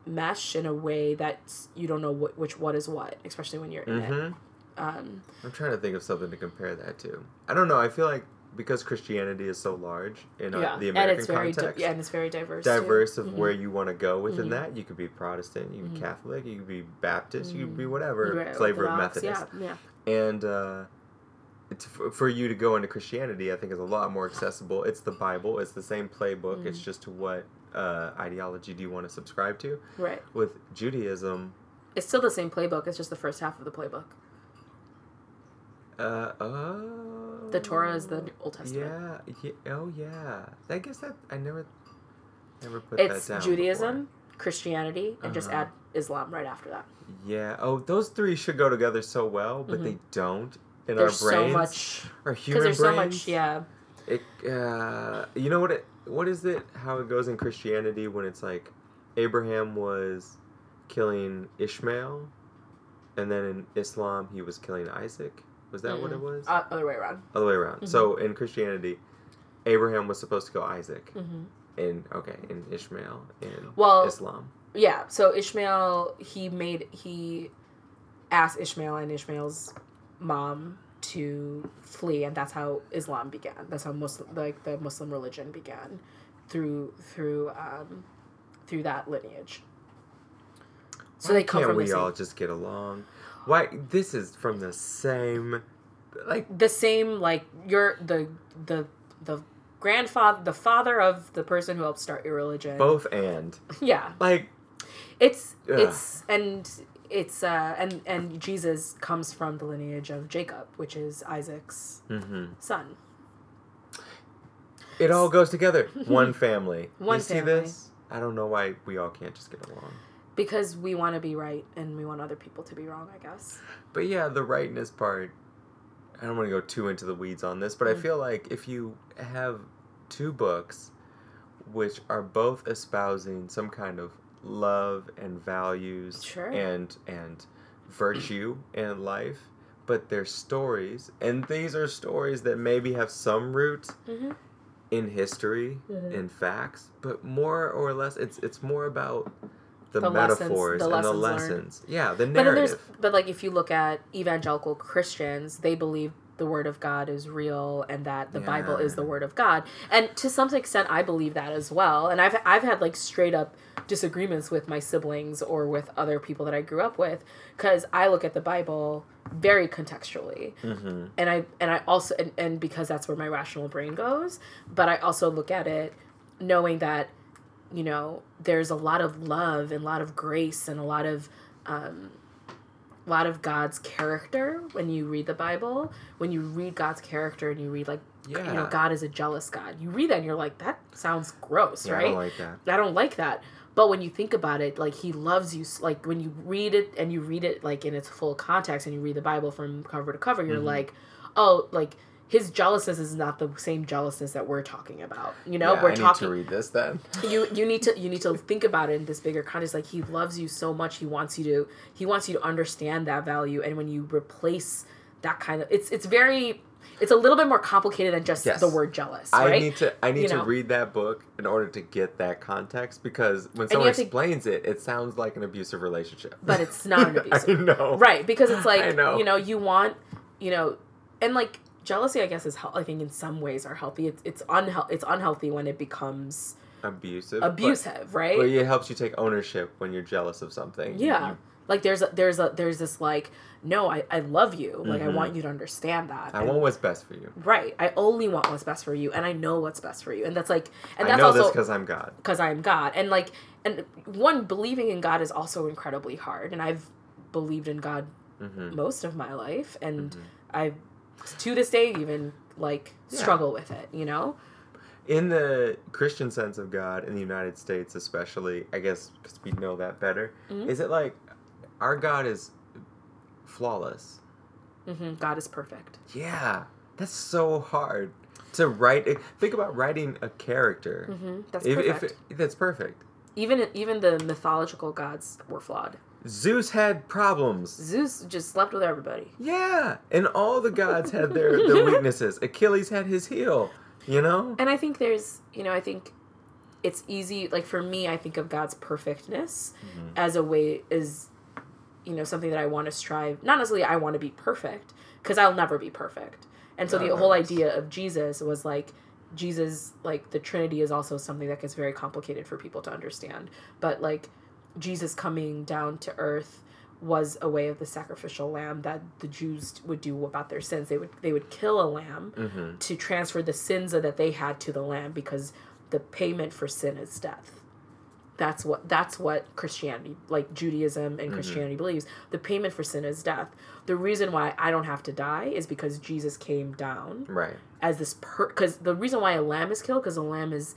mesh in a way that you don't know wh- which what is what, especially when you're in it. Mm-hmm. Um, I'm trying to think of something to compare that to. I don't know. I feel like because Christianity is so large in uh, yeah, the American very di- context, yeah, and it's very diverse. too. diverse of Mhm. where you want to go within Mhm. that. You could be Protestant, you could be Mhm. Catholic, you could be Baptist, you could be Mhm. whatever Right, flavor of Methodist. Yeah, yeah. And uh, it's f- for you to go into Christianity, I think is a lot more accessible. It's the Bible. It's the same playbook. It's Mhm. just to what uh, ideology do you want to subscribe to. Right. With Judaism, It's still the same playbook. It's just the first half of the playbook. Uh, oh, The Torah is the Old Testament. Yeah, yeah. Oh, yeah. I guess that I never, never put It's that down. It's Judaism, Christianity, and just Uh-huh. add Islam right after that. Yeah. Oh, those three should go together so well, but they don't in Mm-hmm. There's our so much our human there's brains. so much. Yeah. It, uh, you know what it? What is it? How it goes in Christianity when it's like Abraham was killing Ishmael, and then in Islam he was killing Isaac. Was that what it was? Uh, other way around. Other way around. Mm-hmm. So in Christianity, Abraham was supposed to kill Isaac. hmm In okay, in Ishmael in Well, Islam. Yeah, so Ishmael, he made he asked Ishmael and Ishmael's mom to flee, and that's how Islam began. That's how Muslim, like the Muslim religion began, through through um, through that lineage. So Why they come can't from we same, all just get along? Why this is from the same, like the same like your the the the grandfather, the father of the person who helped start your religion. Both and Yeah, like it's Ugh. it's and it's uh and and Jesus comes from the lineage of Jacob, which is Isaac's mhm. son. it all goes together. One family. One you see this? I don't know why we all can't just get along. Because we want to be right and we want other people to be wrong, I guess. But yeah, the rightness part. I don't want to go too into the weeds on this, but I Mm. feel like if you have two books which are both espousing some kind of love and values Sure. and and virtue in life, but they're stories, and these are stories that maybe have some roots Mm-hmm. in history, Mhm. in facts, but more or less, it's it's more about the, The lessons- metaphors the and the lessons learned. Yeah, the But there's narrative. but like if you look at evangelical Christians, they believe the word of God is real and that the Bible is the word of God. And to some extent I believe that as well. And I've I've had like straight up disagreements with my siblings or with other people that I grew up with cuz I look at the Bible very contextually. hmm And I and I also and, and because that's where my rational brain goes, but I also look at it knowing that you know there's a lot of love and a lot of grace and a lot of um, a lot of God's character when you read the Bible. When you read God's character and you read like you know God is a jealous God, you read that and you're like that sounds gross, Yeah, right? I don't like that. I don't like that. But when you think about it, like he loves you, like when you read it and you read it like in its full context and you read the Bible from cover to cover, you're Mhm. like, oh, like his jealousness is not the same jealousness that we're talking about. You know, yeah, we're I talking. need to read this then. you you need to you need to think about it in this bigger context. Like he loves you so much, he wants you to he wants you to understand that value. And when you replace that kind of, it's it's very. It's a little bit more complicated than just Yes. the word jealous, I need to I need You to know. read that book in order to get that context because when someone have to- explains it, it sounds like an abusive relationship. But it's not an abusive. I know. right because it's like I know. you know you want you know and like jealousy i guess is hel- i think in some ways are healthy it's it's unhealthy it's unhealthy when it becomes Abusive. but- abusive right But it helps you take ownership when you're jealous of something. yeah You- like there's a there's a there's this like no i i love you like i Mhm. want you to understand that I And- want what's best for you. right i only want what's best for you and i know what's best for you and that's like and I that's know also because I'm God. because I'm God. And like, and one believing in God is also incredibly hard. And I've believed in God hmm most of my life, and Mhm. I, to this day, even like Yeah. struggle with it. You know? In the Christian sense of God, in the United States especially, I guess because we know that better, Mhm. is it like our God is flawless? hmm God is perfect. Yeah, that's so hard to write. Think about writing a character. hmm That's If, perfect. if that's perfect. even even the mythological gods were flawed. Zeus had problems. Zeus just slept with everybody. Yeah, and all the gods had their, their weaknesses. Achilles had his heel. You know. And I think there's, you know, I think it's easy. Like for me, I think of God's perfectness Mhm. as a way is, you know, something that I want to strive. Not necessarily I want to be perfect because I'll never be perfect. And so No, the no, whole idea of Jesus was like Jesus, like the Trinity is also something that gets very complicated for people to understand. But like Jesus coming down to earth was a way of the sacrificial lamb that the Jews would do about their sins. They would they would kill a lamb Mhm. to transfer the sins that they had to the lamb because the payment for sin is death. That's what that's what Christianity, like Judaism and Mhm. Christianity believes. The payment for sin is death. The reason why I don't have to die is because Jesus came down Right. as this per cuz the reason why a lamb is killed cuz a lamb is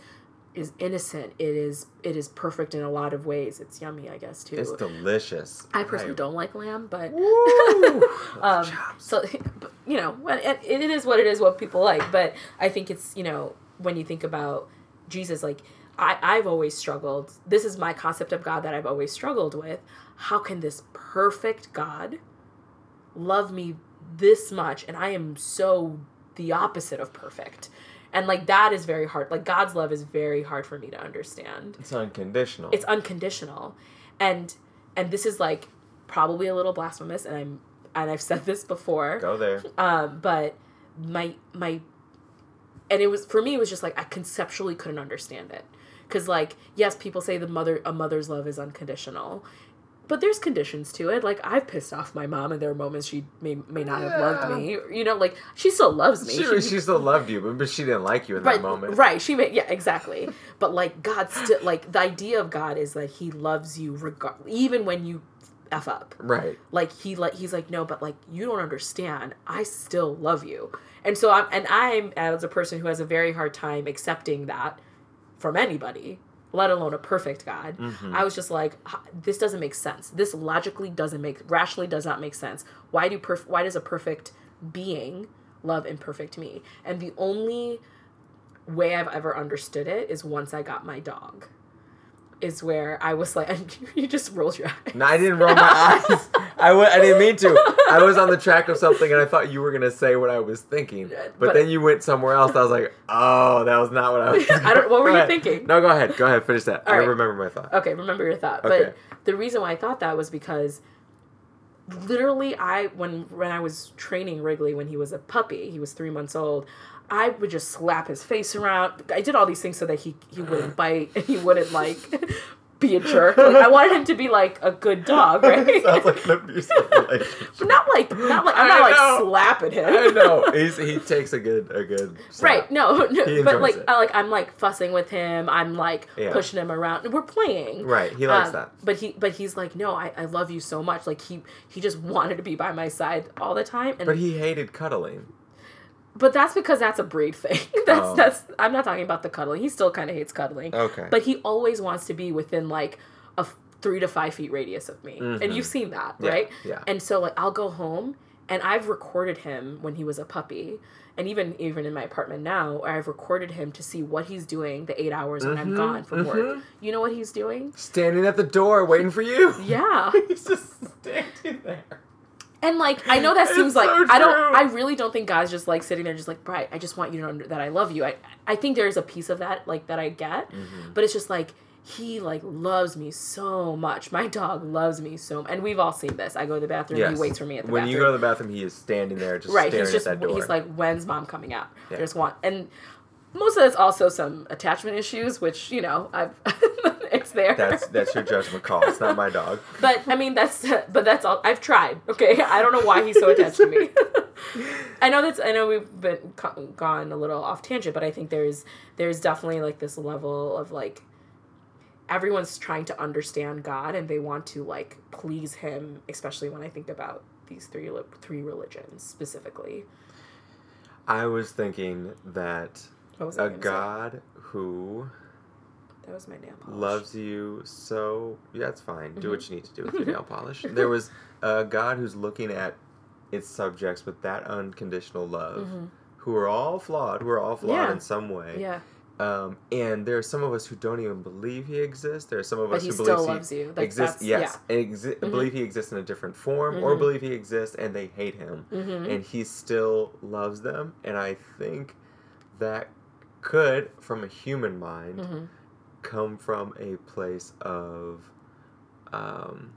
is innocent. It is it is perfect in a lot of ways. It's yummy, I guess too. It's delicious. I personally don't like lamb, but um, so but, you know it, it is what it is what people like but i think it's you know when you think about jesus like I, i've always struggled this is my concept of god that i've always struggled with how can this perfect god love me this much and i am so the opposite of perfect and like that is very hard like god's love is very hard for me to understand It's unconditional. it's unconditional and and this is like probably a little blasphemous and i'm and i've said this before Go there. um but my my and it was for me it was just like i conceptually couldn't understand it because like yes people say the mother a mother's love is unconditional but there's conditions to it. Like I've pissed off my mom, and there are moments she may may not have loved me. You know, like she still loves me. She, she still loved you, but, she didn't like you in that moment. right. She may, yeah, exactly. but like God still, like the idea of God is that He loves you regard, even when you f up. Right. Like he like he's like no, but like you don't understand. I still love you, and so I'm and I'm as a person who has a very hard time accepting that from anybody, let alone a perfect God. Mm-hmm. I was just like, this doesn't make sense. This logically doesn't make rationally does not make sense. Why do perf- Why does a perfect being love imperfect me? And the only way I've ever understood it is once I got my dog. Is where I was like, and you just rolled your eyes. No, I didn't roll my eyes. I w- I didn't mean to. I was on the track of something and I thought you were going to say what I was thinking. But, But- then you went somewhere else. I was like, oh, that was not what I was I don't- what were Go you ahead. thinking? No, go ahead. Go ahead. Finish that. All I right. remember my thought. Okay, remember your thought. Okay. But the reason why I thought that was because literally I when when I was training Wrigley when he was a puppy, he was three months old, I would just slap his face around. I did all these things so that he he wouldn't bite and he wouldn't like be a jerk. Like, I wanted him to be like a good dog, right? Sounds like an abusive relationship. not like not like I'm I not like know. slapping him. I know. He's, he takes a good a good slap. Right, no, no He but like it. I, like I'm like fussing with him. I'm like Yeah. pushing him around. We're playing. Right. He likes Um, that. But he but he's like, no, I, I love you so much. Like he he just wanted to be by my side all the time. And But he hated cuddling. But that's because that's a breed thing. that's Oh. that's I'm not talking about the cuddling. He still kind of hates cuddling. Okay. But he always wants to be within like a three to five feet radius of me, and you've seen that, Mm-hmm. Yeah, right? yeah. And so like I'll go home, and I've recorded him when he was a puppy. And even even in my apartment now, I've recorded him to see what he's doing the eight hours when Mm-hmm, I'm gone from work. You know what he's doing? Standing at the door waiting for you. Yeah. He's just standing there. And like I know that It's seems like so I don't true. I really don't think God's just like sitting there just like right I just want you to know that I love you. I I think there's a piece of that like that I get, Mm-hmm. but it's just like he like loves me so much. My dog loves me so and we've all seen this. I go to the bathroom, Yes. he waits for me at the when bathroom. When you go to the bathroom, he is standing there just right, staring he's just at that door. he's like when's mom coming out? Yeah. There's one. And most of it's also some attachment issues which, you know, I've it's there. that's that's your judgment call. It's not my dog. But I mean, that's but that's all. I've tried. Okay, I don't know why he's so attached to me. I know that's. I know we've been gone a little off tangent, but I think there's there's definitely like this level of like everyone's trying to understand God and they want to like please Him, especially when I think about these three three religions specifically. I was thinking that What was I a gonna say? God who That was my nail polish. loves you so yeah, it's fine. Do Mm-hmm. what you need to do with your nail polish. There was a God who's looking at its subjects with that unconditional love, who are all flawed, who are all flawed Mm-hmm. Yeah. in some way. Yeah, Um, and there are some of us who don't even believe he exists. There are some of But us he who still believe loves he you. Like, exists. Yes, and exi- Mhm. believe he exists in a different form, or Mhm. believe he exists and they hate him, Mhm. and he still loves them. And I think that could, from a human mind, hmm come from a place of um,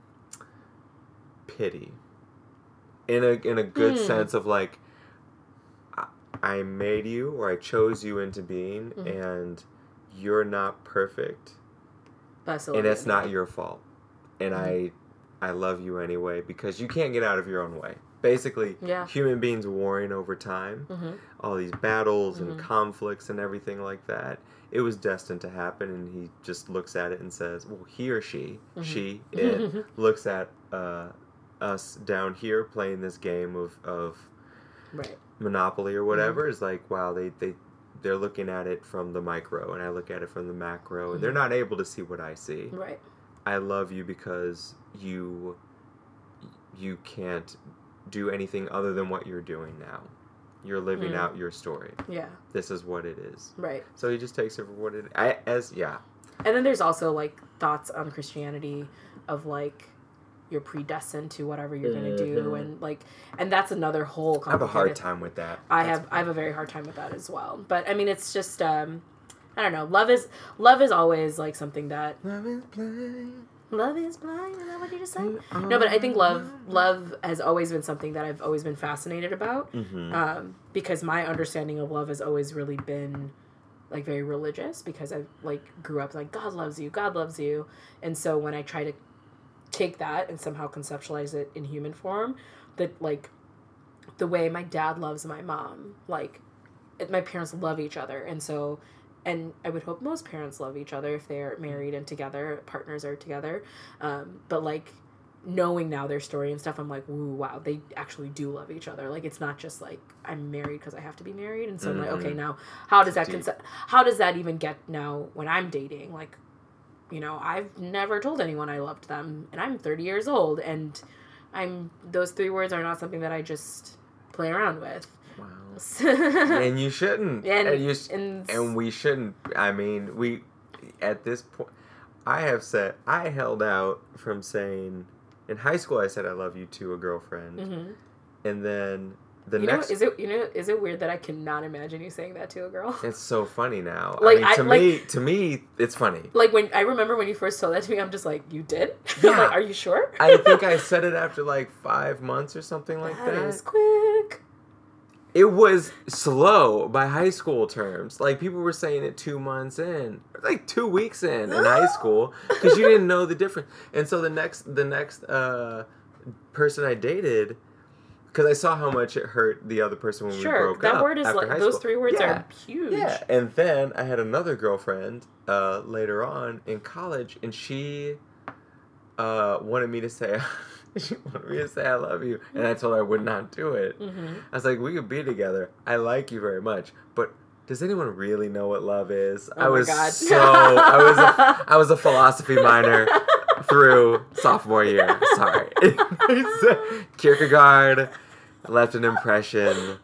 pity, in a in a good Hmm. sense of like. I- I made you, or I chose you into being, Mhm. and you're not perfect still and it's not your fault and Mhm. i i love you anyway because you can't get out of your own way basically Yeah. human beings warring over time Mhm. all these battles Mhm. and conflicts and everything like that it was destined to happen and he just looks at it and says well he or she Mhm. she it looks at uh, us down here playing this game of, of Right. monopoly or Mm-hmm. whatever is like wow they they they're looking at it from the micro and i look at it from the macro and they're Mhm. not able to see what i see Right. I love you because you you can't do anything other than what you're doing now. You're living Mm. out your story. Yeah. This is what it is. Right. So he just takes it for what it I, as yeah. And then there's also like thoughts on Christianity of like you're predestined to whatever you're gonna do, Mhm. and like, and that's another whole. I have a hard time with that. I That's- have I have a very hard time with that as well. But I mean, it's just um, I don't know. Love is love is always like something that Love is blind. Love is blind. Is that what you just said? No, but I think love love has always been something that I've always been fascinated about. Mhm. um, because my understanding of love has always really been like very religious because I like grew up like God loves you, God loves you, and so when I try to take that and somehow conceptualize it in human form that like the way my dad loves my mom like my parents love each other and so and i would hope most parents love each other if they're married and together partners are together. Um, but like knowing now their story and stuff i'm like ooh wow they actually do love each other. Like it's not just like i'm married because i have to be married. And so i'm like okay Mhm. now how does that conce- how does that even get now when i'm dating? Like you know i've never told anyone i loved them and i'm 30 years old and i'm those three words are not something that i just play around with And, you shouldn't. and, And, you sh- and, and we shouldn't. I mean, we at this point, I have said I held out from saying in high school. I said I love you to a girlfriend, Mhm. and then the you know next. is it you know is it weird that i cannot imagine you saying that to a girl it's so funny now. Like, I mean, I- to like- me, to me, it's funny. like when i remember when you first told that to me i'm just like you did Yeah. like are you sure I think I said it after like five months or something like that that. is quick It was slow by high school terms. Like people were saying it two months in, like two weeks in in high school, because you didn't know the difference. And so the next, the next uh, person I dated, because I saw how much it hurt the other person when we broke that up. word is after like high those school. three words Yeah. are huge Yeah, and then I had another girlfriend uh, later on in college, and she uh, wanted me to say, she wanted me to say I love you, and I told her I would not do it. hmm I was like, we could be together. I like you very much, but does anyone really know what love is? Oh I was God. so I was a, I was a philosophy minor through sophomore year. Sorry, Kierkegaard left an impression.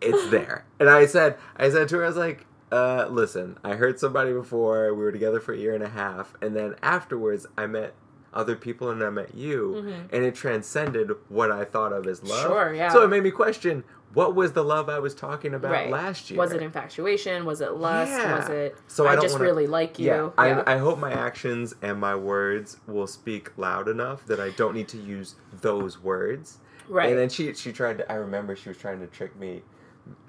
It's there, and I said, I said to her, I was like, uh, listen, I heard somebody before. We were together for a year and a half, and then afterwards, I met other people, and I met you, Mhm. and it transcended what I thought of as love. Sure, yeah. So it made me question what was the love I was talking about Right. last year. Was it infatuation? Was it lust? Yeah. Was it So I I, just wanna- really like you? Yeah, I, I hope my actions and my words will speak loud enough that I don't need to use those words. right. And then she she tried to. I remember she was trying to trick me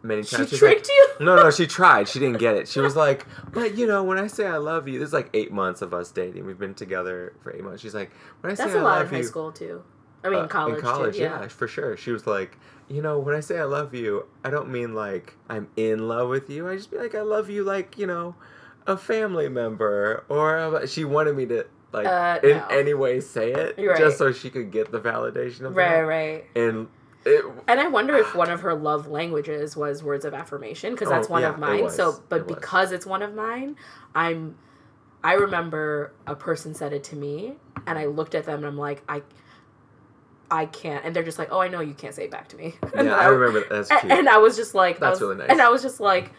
many she times. She's tricked like, you. No, no, she tried. She didn't get it. She was like, but you know, when I say I love you, this is like eight months of us dating. We've been together for eight months. She's like, when I That's say a I lot love in high you, school too. I mean, uh, college. in college, too, yeah. for sure. She was like, you know, when I say I love you, I don't mean like I'm in love with you. I just be like I love you, like you know, a family member, or a, she wanted me to like Uh, in no. any way say it, right. just so she could get the validation of Right, that. right. And it, And I wonder if one of her love languages was words of affirmation because oh, that's Oh, one yeah, of mine. So, but It was. because it's one of mine, I'm. I remember a person said it to me, and I looked at them and I'm like, I. I can't, and they're just like, "Oh, I know you can't say it back to me." And yeah, I- I remember. That's cute. and I was just like, That's was- really nice. And I was just like,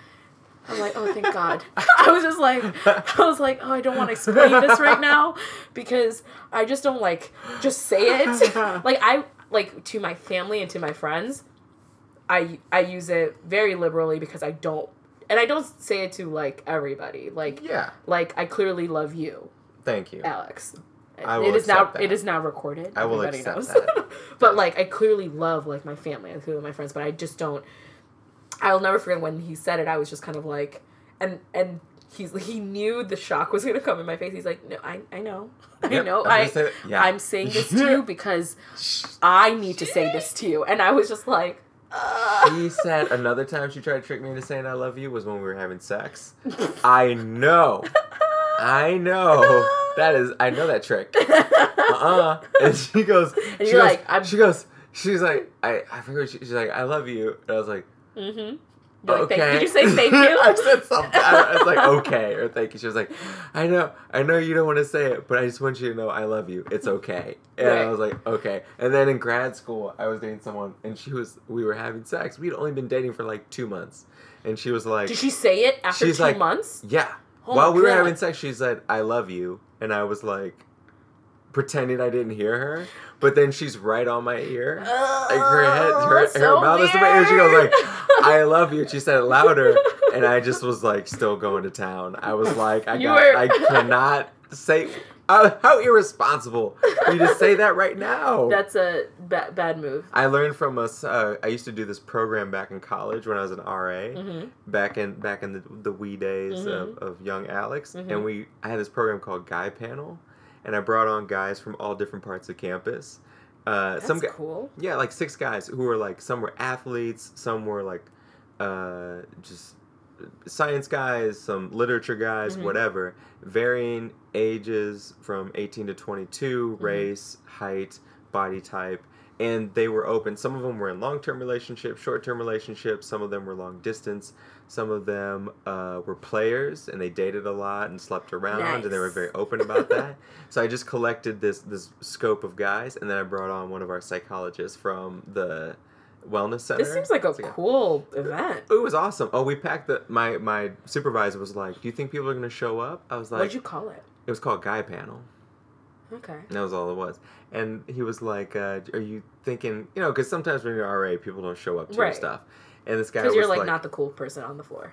I'm like, oh, thank God. I was just like, I was like, oh, I don't want to explain this right now because I just don't like just say it. like I like to my family and to my friends, I I use it very liberally because I don't, and I don't say it to like everybody. Like yeah, like I clearly love you, thank you. Alex. I will it is now that. it is now recorded. I will accept knows. that. but like I clearly love like my family and who my friends, but I just don't. I'll never forget when he said it. I was just kind of like, and and he's he knew the shock was gonna come in my face. He's like, no, I I know, I Yep, know, I'm I saying- yeah. I'm saying this to you because I need to say this to you, and I was just like. She said another time she tried to trick me into saying I love you was when we were having sex. I know. I know. That is I know that trick. Uh-uh. And she goes And she you're goes, like, I'm- she goes she's like I I forget she, she's like I love you. And I was like mm-hmm. Like, okay. thank, did you say thank you? I said something. I was like, okay, or thank you. She was like, I know, I know you don't want to say it, but I just want you to know I love you. It's okay. And I was like, okay. And then in grad school, I was dating someone, and she was, we were having sex. We'd only been dating for like two months, and she was like, Did she say it after two like- months? yeah. Oh While we were having sex, she said, I love you, and I was like, pretending I didn't hear her. But then she's right on my ear. Like her head, her, her so mouth is to my ear. She goes like, "I love you." She said it louder, and I just was like, still going to town. I was like, I You got, were- I cannot say. Uh, how irresponsible for you to say that right now? That's a ba- bad move. I learned from us. Uh, I used to do this program back in college when I was an RA. hmm Back in back in the, the wee days Mhm. of, of young Alex, Mhm. and we I had this program called Guy Panel, and I brought on guys from all different parts of campus. Uh, That's some cool. yeah, like six guys who were like some were athletes, some were like uh, just science guys, some literature guys, Mhm. whatever, varying ages from 18 to 22, Mm-hmm. race, height, body type, and they were open. Some of them were in long term relationships, short term relationships, some of them were long distance, some of them uh, were players and they dated a lot and slept around and they were very open about that. so I just collected this this scope of guys and then I brought on one of our psychologists from the wellness center. This seems like a So, yeah. cool event. It was awesome. Oh, we packed the my my supervisor was like, "Do you think people are gonna show up?" I was like, What'd you call it? "It was called Guy Panel." Okay. And that was all it was. And he was like, uh, "Are you thinking? You know, because sometimes when you're RA, people don't show up to your stuff." And this guy Because was you're like, like, not the cool person on the floor.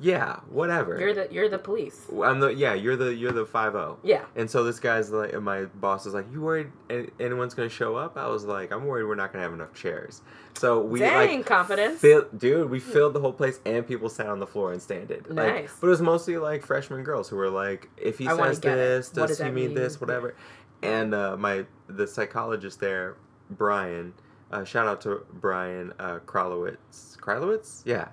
"Yeah, whatever." You're the you're the police. I'm the yeah. You're the you're the five zero. Yeah. And so this guy's like, and my boss is like, "You worried anyone's gonna show up?" I was like, "I'm worried we're not gonna have enough chairs." So we Dang, like confidence. Fill, dude, we filled the whole place and people sat on the floor and standed. Like, Nice. but it was mostly like freshman girls who were like, if he I says this, does does he mean, mean? this, whatever. And uh, my the psychologist there, Brian, uh, shout out to Brian uh, Kralowitz. Kralowitz? Yeah.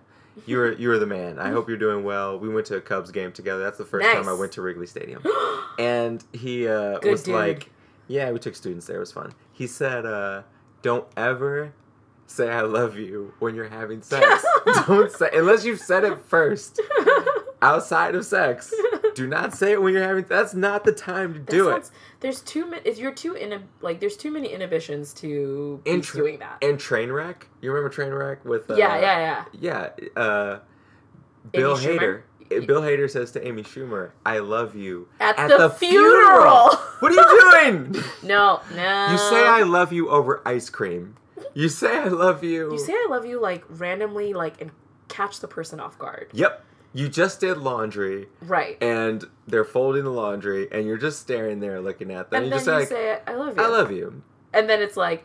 You were you were the man. I hope you're doing well. We went to a Cubs game together. That's the first time I went to Wrigley Stadium. And he uh, was dude. like, yeah, we took students there. It was fun. He said, uh, don't ever say I love you when you're having sex. don't say unless you've said it first. Outside of sex, do not say it when you're having. That's not the time to That do it. There's too many. If you're too in like, there's too many inhibitions to In tra- doing that. And Trainwreck, you remember Trainwreck with? Uh, yeah, yeah, yeah. yeah. Uh, Bill Amy Schumer? Hader. Bill Hader says to Amy Schumer, "I love you At, the, funeral. What are you doing? no, no. You say I love you over ice cream. You say I love you. You say I love you like randomly, like and catch the person off guard. Yep. You just did laundry Right. and they're folding the laundry and you're just staring there looking at them. and you then just you like, say I love you. I love you. And then it's like,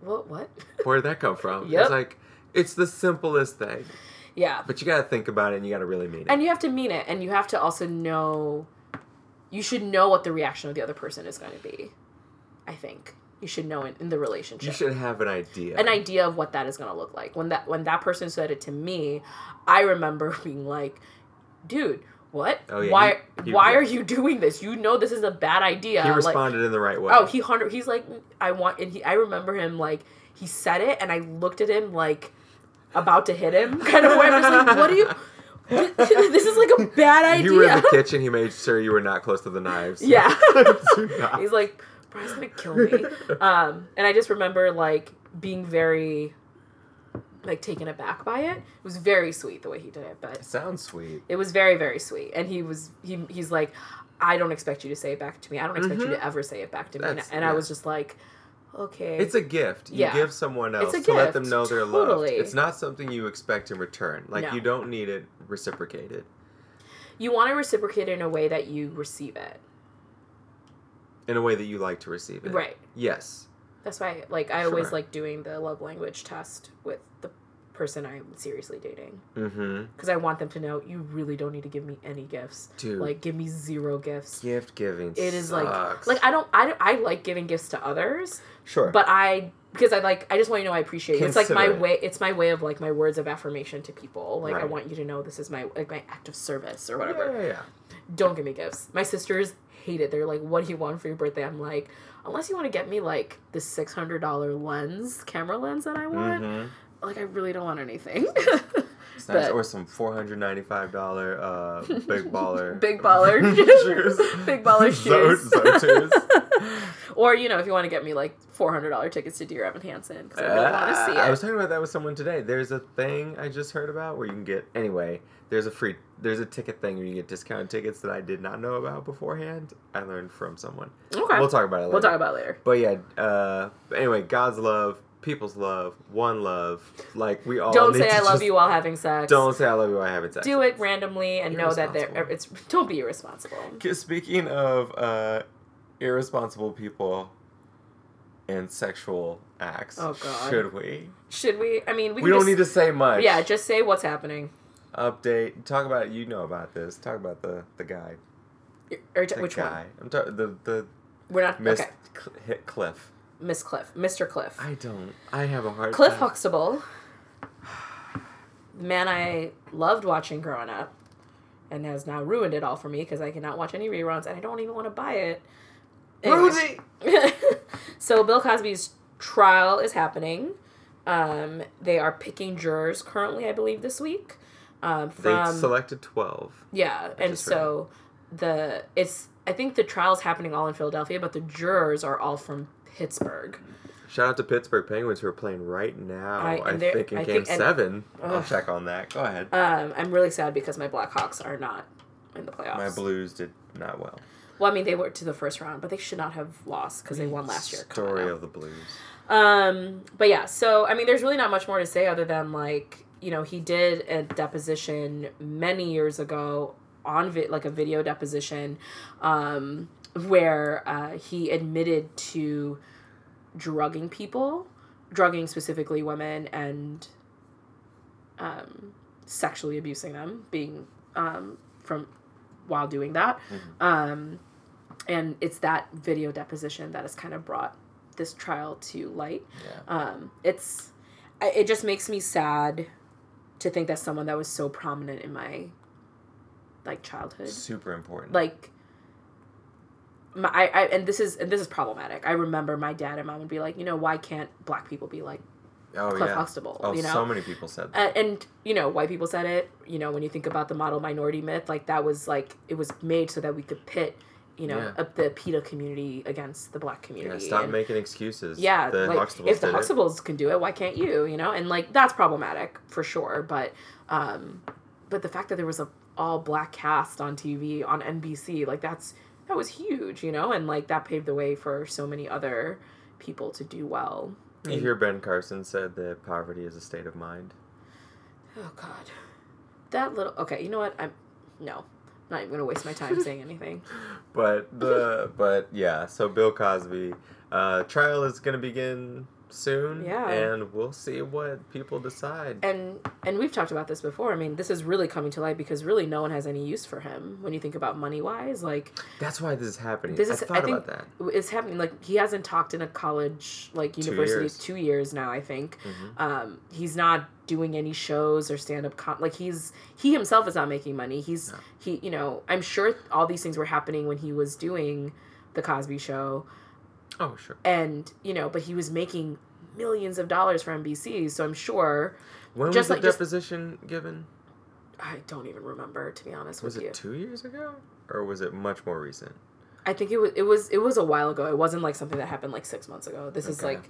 what? What? Where'd that come from? Yep. It's like, it's the simplest thing. yeah. But you gotta think about it and you gotta really mean it. And you have to mean it, and you have to also know. You should know what the reaction of the other person is going to be. I think you should know it in the relationship. you should have an idea. an idea of what that is going to look like. When that when that person said it to me, I remember being like, "Dude, what? Oh, yeah, why he- he- why are you doing this? You know this is a bad idea." he Like, responded in the right way. oh, he hundred. He's like, I want. And he, I remember him like he said it, and I looked at him like about to hit him, kind of way. I was like, "What are you? this is like a bad idea." You were in the kitchen. He made sure you were not close to the knives. Yeah. He's like, Brian's gonna kill me. Um, and I just remember like being very like taken aback by it. It was very sweet the way he did it, but Sounds sweet. it was very very sweet. And he was he he's like, I don't expect you to say it back to me. I don't expect you Mhm. to ever say it back to me. And, That's- and I yeah. was just like, okay. It's a gift. You Yeah. give someone else to let them know they're loved. It's not something you expect in return. Like No. you don't need it reciprocated. you want to reciprocate it in a way that you receive it, In a way that you like to receive it. right? Yes. That's why like I always like doing the love language test with the person I'm seriously dating. Mm-hmm. because I want them to know you really don't need to give me any gifts. Dude. Like, give me zero gifts. Gift giving. It is sucks. like, like I don't, I, don't- I like giving gifts to others, sure. but I because I like, I just want you to know I appreciate you. It's like my way. It's my way of like my words of affirmation to people. Like I want you to know this is my like my act of service or Yeah, whatever. yeah, yeah. Don't give me gifts. My sisters hate it. They're like, "What do you want for your birthday?" I'm like, unless you want to get me like the six hundred dollar lens, camera lens that I want. Mhm. Like I really don't want anything. Nice. Or some four hundred ninety five dollar uh big baller Big baller shoes. Big baller shoes. or you know, if you want to get me like four hundred dollar tickets to Dear Evan Hansen because I really want to Ah, see it. I was talking about that with someone today. There's a thing I just heard about where you can get anyway. There's a free there's a ticket thing where you get discounted tickets that I did not know about beforehand. I learned from someone. okay, We'll talk about it later. We'll talk about it later. But yeah, uh, anyway, God's love, people's love, one love. Like we all Don't say I love you while having sex. Don't say I love you while having sex. do it randomly and know that they're it's don't be irresponsible. Speaking of uh, irresponsible people and sexual acts, Oh, God. should we? Should we? I mean, we, We, don't just, need to say much. Yeah, just say what's happening. update. Talk about you know about this. Talk about the the guy. Or, The which guy. one? I'm talking the the We're not Miss okay. Cl- hit Cliff. Miss Cliff, Mr. Cliff. I don't. I have a hard Cliff time. Huxtable, the man I loved watching growing up, and has now ruined it all for me because I cannot watch any reruns and I don't even want to buy it. Anyway. Rosie! so Bill Cosby's trial is happening. Um, they are picking jurors currently, I believe, this week. Um, They selected twelve. yeah, and just so the it's I think the trial's happening all in Philadelphia, but the jurors are all from Pittsburgh. Shout out to Pittsburgh Penguins who are playing right now. I- I, think in I Game think- and- Seven. I'll check on that. Go ahead. Um, I'm really sad because my Blackhawks are not in the playoffs. My Blues did not well. Well, I mean, they were to the first round, but they should not have lost because they won last year. Story of the Blues. Um, but yeah, so I mean, there's really not much more to say other than like you know he did a deposition many years ago on vi- like a video deposition, um, where uh, he admitted to drugging people, drugging specifically women, and um, sexually abusing them, being um, from while doing that. Um, and it's that video deposition that has kind of brought this trial to light. Yeah. Um, it's it just makes me sad to think that someone that was so prominent in my like childhood, Super important. like my I, I and this is and this is problematic. I remember my dad and mom would be like, you know, why can't black people be like oh Cliff yeah. Huxtable? Oh, you know, so many people said that. and, and you know white people said it you know when you think about the model minority myth like that was like it was made so that we could pit you know Yeah. the PETA community against the black yeah, community stop and- making excuses. yeah the like Huxtables if the did it. Huxtables can do it why can't you you know and like that's problematic for sure but um but the fact that there was a all black cast on TV on NBC like that's that was huge you know and like that paved the way for so many other people to do well You hear Ben Carson said that poverty is a state of mind. Oh God, that little. Okay, you know what? I'm no, not even gonna waste my time saying anything. But the but yeah, so Bill Cosby uh, trial is gonna begin soon. Yeah. And we'll see what people decide. And and we've talked about this before. I mean, this is really coming to light because really no one has any use for him when you think about money wise. Like That's why this is happening. this I is, thought I think about that. it's happening. Like he hasn't talked in a college like Two university years. two years now. I think. Mhm. Um, he's not doing any shows or stand up com- like he's he himself is not making money. He's No. he you know I'm sure all these things were happening when he was doing the Cosby Show. Oh sure. and you know but he was making millions of dollars for nbc so i'm sure When Just was the like- just- deposition given? i don't even remember to be honest Was with it two years ago, or was it much more recent? i think it was it was it was a while ago it wasn't like something that happened like six months ago this is like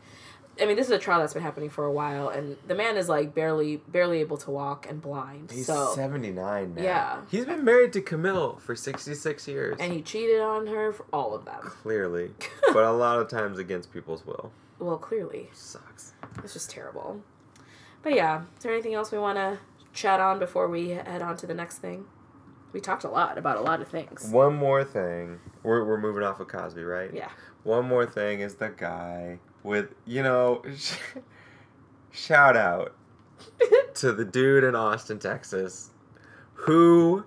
i mean this is a trial that's been happening for a while and the man is like barely barely able to walk and blind He's so seventy nine now. Yeah. He's been married to Camille for sixty six years. and he cheated on her for all of them Clearly, but a lot of times against people's will. well clearly Sucks. it's just terrible but yeah is there anything else we want to chat on before we head on to the next thing we talked a lot about a lot of things One more thing. We're, we're moving off of Cosby, right? yeah One more thing is the guy with, you know, shout out to the dude in Austin, Texas, who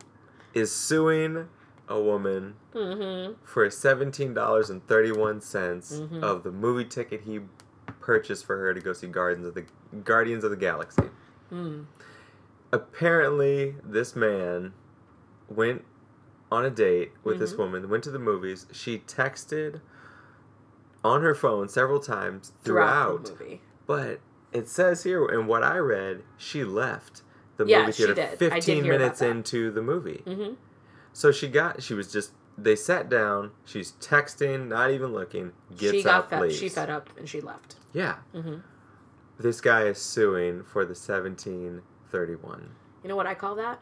is suing a woman mm-hmm for $17.31 Mhm. of the movie ticket he purchased for her to go see Guardians of the Guardians of the Galaxy. mm. Apparently, this man went on a date with this Mhm. woman, went to the movies. She texted on her phone several times throughout, throughout, the movie. but it says here in what I read, she left the Yeah, movie theater did. Did 15 hear minutes into the movie. Mm-hmm. So she got she was just they sat down, she's texting, not even looking, gets She got up, fed. leaves. She fed up and she left. Yeah. Mm-hmm. This guy is suing for the 1731. You know what I call that?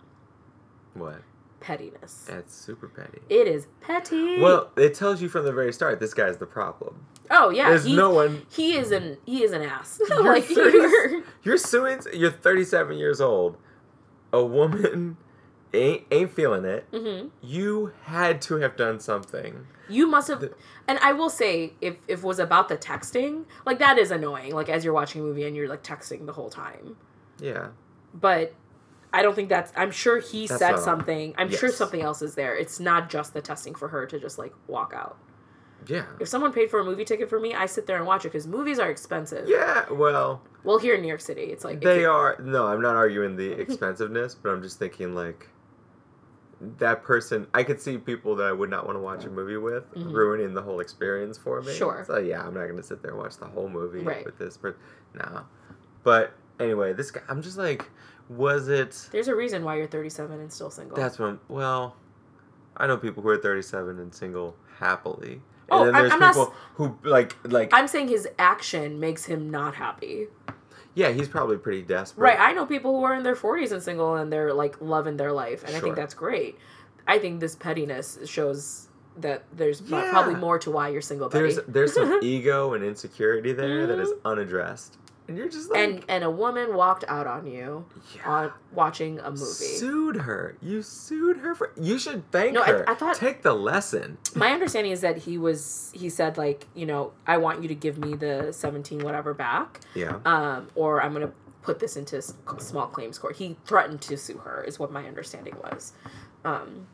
What? Pettiness. That's super petty. It is petty. Well, it tells you from the very start this guy's the problem. Oh yeah, There's he, no one. he is an he is an ass. You're like 30 you're, You're suing. You're 37 years old. A woman ain't ain't feeling it. Mhm. You had to have done something. you must have. The- and I will say, if if it was about the texting, like that is annoying. Like as you're watching a movie and you're like texting the whole time. Yeah. But I don't think that's. I'm sure he That's said something. I'm sure something else is there. It's not just the testing for her to just like walk out. Yeah. If someone paid for a movie ticket for me, I sit there and watch it because movies are expensive. Yeah, well, Well, here in New York City, it's like they are. No, I'm not arguing the expensiveness, but I'm just thinking like that person. I could see people that I would not want to watch a movie with Mhm. ruining the whole experience for me. Sure. So yeah, I'm not gonna sit there and watch the whole movie Right. with this. But no. But anyway, this guy. I'm just like, was it? There's a reason why you're 37 and still single. That's what. I'm, well, I know people who are 37 and single happily. And Oh, then there's I'm not people who like like I'm saying his action makes him not happy. yeah, he's probably pretty desperate. Right. I know people who are in their 40s and single and they're like loving their life, and I think that's great. I think this pettiness shows that there's Yeah. probably more to why you're single, buddy. There's there's some ego and insecurity there that is Mhm. unaddressed, and you're just like, and and a woman walked out on you yeah. on watching a movie. Sued her. You sued her for. You should thank No, I- her. I thought- take the lesson. My understanding is that he was he said like you know I want you to give me the 17 whatever back, Yeah. um, or I'm gonna put this into small claims court. He threatened to sue her, is what my understanding was. Um,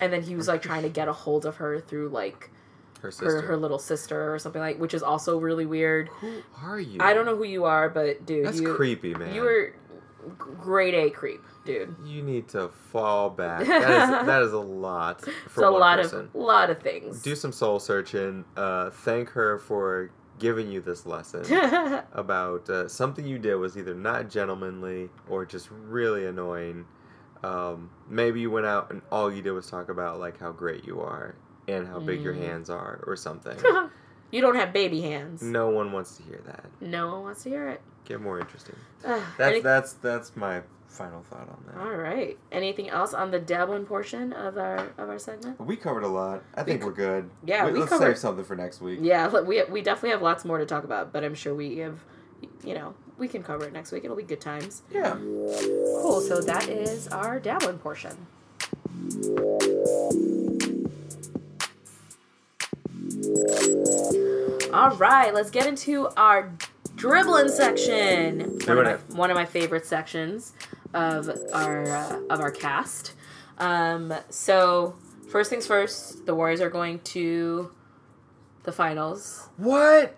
and then he was like trying to get a hold of her through like Her her sister. her little sister or something like, which is also really weird. Who are you? I don't know who you are, but dude, That's you creepy, man. you were grade A creep, dude. You need to fall back. That is that is a lot for It's a lot person. of lot of things. Do some soul searching. Uh, thank her for giving you this lesson about uh, something you did was either not gentlemanly or just really annoying. Um, maybe you went out and all you did was talk about like how great you are and how big your Mm. hands are or something. you don't have baby hands. no one wants to hear that. No one wants to hear it. Get more interesting. Ugh, That's any- that's that's my final thought on that. all right. Anything else on the dabbling portion of our of our segment? We covered a lot. I think We we, are good. yeah, we let's covered- save something for next week. Yeah, we we definitely have lots more to talk about, but I'm sure we have, you know, we can cover it next week. It'll be good times. Yeah. Cool. So that is our dabbling portion. All right, let's get into our dribbling section. One of, my, one of my favorite sections of our uh, of our cast. Um, so first things first, the Warriors are going to the finals. What?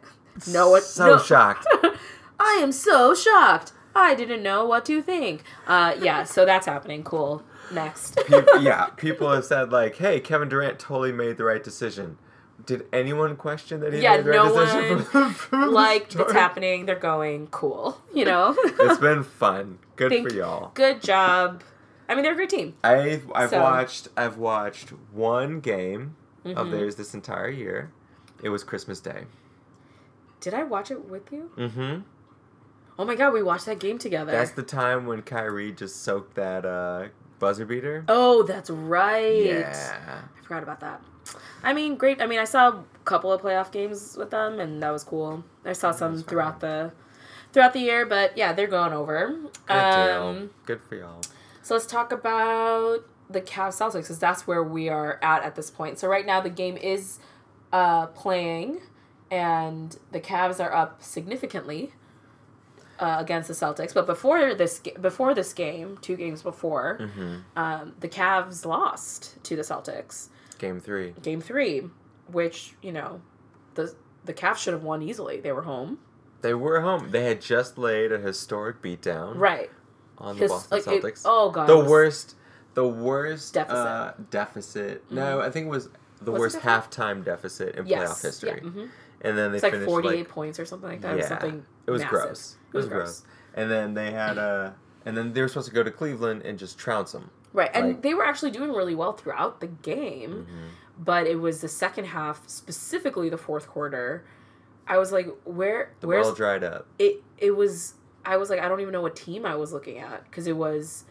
No, what- So no. shocked. I am so shocked. I didn't know what to think. Uh, yeah, so that's happening. Cool. Next. People, yeah, people have said like, "Hey, Kevin Durant totally made the right decision." Did anyone question that he Yeah, made the right no decision? one, from, from like it's happening. They're going cool. You know. It's been fun. Good Thank- for y'all. Good job. I mean, they're a great team. I've I've So- watched I've watched one game of Mhm. theirs this entire year. It was Christmas Day. Did I watch it with you? Mm-hmm. Oh my god, we watched that game together. That's the time when Kyrie just soaked that uh, buzzer beater. oh, that's right. Yeah. I forgot about that. I mean, great. I mean, I saw a couple of playoff games with them, and that was cool. I saw some throughout the throughout the year, but yeah, they're going over. Good Um, deal. Good for y'all. So let's talk about the Cavs Celtics because that's where we are at at this point. So right now the game is uh, playing, and the Cavs are up significantly uh, against the Celtics. But before this before this game, two games before, Mm-hmm. um, the Cavs lost to the Celtics, Game three. game three, which you know, the the Cavs should have won easily. They were home, They were home. They had just laid a historic beatdown right? on the Boston like, it- Celtics. oh god, the worst, the worst Deficit. Uh, deficit. No, I think it was the Was worst halftime deficit in Yes, playoff history. Yeah, mhm. And then they It's like finished forty eight like points or something like that. It was Yeah. something. it was massive. gross. It was gross. And then they had uh and then they were supposed to go to Cleveland and just trounce them. Right, and Like- they were actually doing really well throughout the game, but it was the second half, specifically the fourth quarter. I was like, "Where? The where's well dried up. it?" It was. I was like, I don't even know what team I was looking at because it was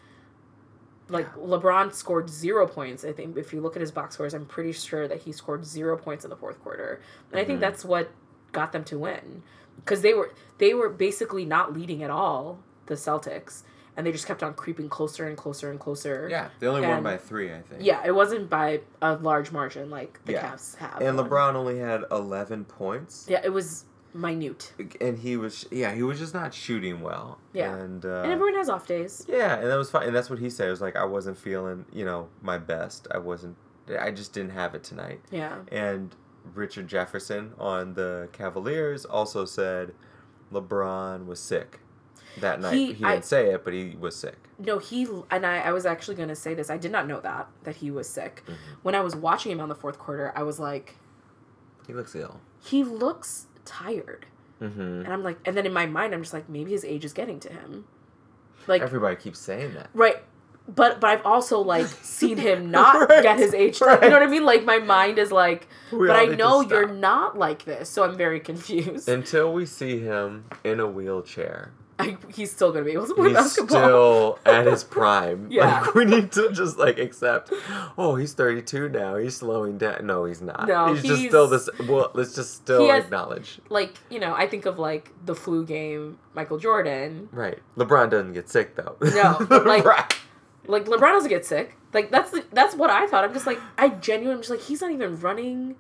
like LeBron scored zero points. I think if you look at his box scores, I'm pretty sure that he scored zero points in the fourth quarter, and I think Mhm. that's what got them to win because they were they were basically not leading at all the Celtics, and they just kept on creeping closer and closer and closer. Yeah, they only won by three, I think. Yeah, it wasn't by a large margin like the Yeah. Cavs have. And won. LeBron only had eleven points. Yeah, it was minute. and he was yeah he was just not shooting well. Yeah. and uh, and everyone has off days. yeah, and that was fine. And that's what he said. It was like I wasn't feeling you know my best. I wasn't. I just didn't have it tonight. Yeah. And Richard Jefferson on the Cavaliers also said LeBron was sick that night. He- He, didn't I- say it, but he was sick. No, he and I. I was actually going to say this. I did not know that that he was sick. Mhm. When I was watching him on the fourth quarter, I was like, He looks ill. he looks tired, Mm-hmm. and I'm like, and then in my mind, I'm just like, maybe his age is getting to him. Like Everybody keeps saying that. right, but but I've also like seen him not Right, get his age. To, You know what I mean? Like my mind is like, We but I know you're not like this, so I'm very confused. Until we see him in a wheelchair, I, he's still gonna be able to play he's basketball. still at his prime. Yeah. Like, we need to just like accept. Oh, he's 32 now. He's slowing down. No, he's not. No, he's, just still this. Well, let's just still has- acknowledge. like you know, I think of like the flu game, Michael Jordan. Right. LeBron doesn't get sick though. No, like- Right. Like LeBron doesn't get sick. Like that's the, that's what I thought. I'm just like I genuinely I'm just like he's not even running.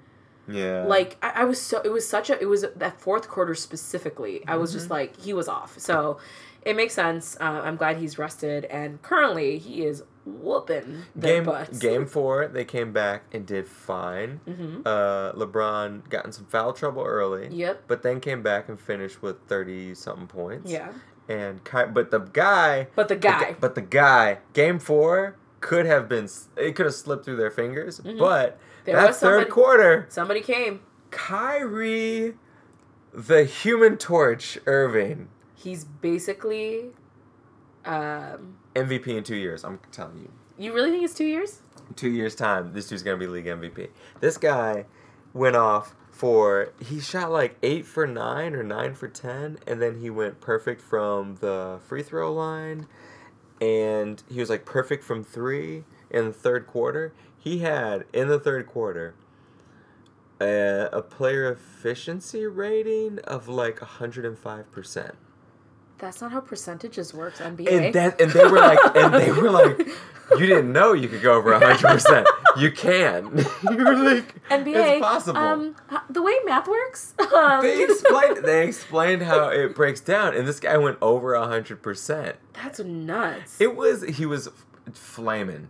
Yeah. Like I, I was so it was such a it was that fourth quarter specifically. I was Mm-hmm. just like he was off. So it makes sense. Uh, I'm glad he's rested, and currently he is whooping their game butts. game four, they came back and did fine. hmm Uh, LeBron got in some foul trouble early. Yep. But then came back and finished with thirty something points. Yeah. And Ky- but the guy, But the the guy. gu- but the guy, game four could have been. It could have slipped through their fingers. Mhm. But There that was third somebody- quarter, Somebody came. Kyrie, the Human Torch, Irving, He's basically. Um, MVP in two years. I'm telling you. you really think it's two years? two years time this dude's gonna be league mvp this guy went off for he shot like eight for nine or nine for ten and then he went perfect from the free throw line and he was like perfect from three in the third quarter he had in the third quarter a, a player efficiency rating of like 105% That's not how percentages works. NBA. and that and they were like and they were like you didn't know you could go over 100% you can you were like NBA. it's possible Um, the way math works. Um, they explained they explained how it breaks down and this guy went over 100% That's nuts. it was he was flaming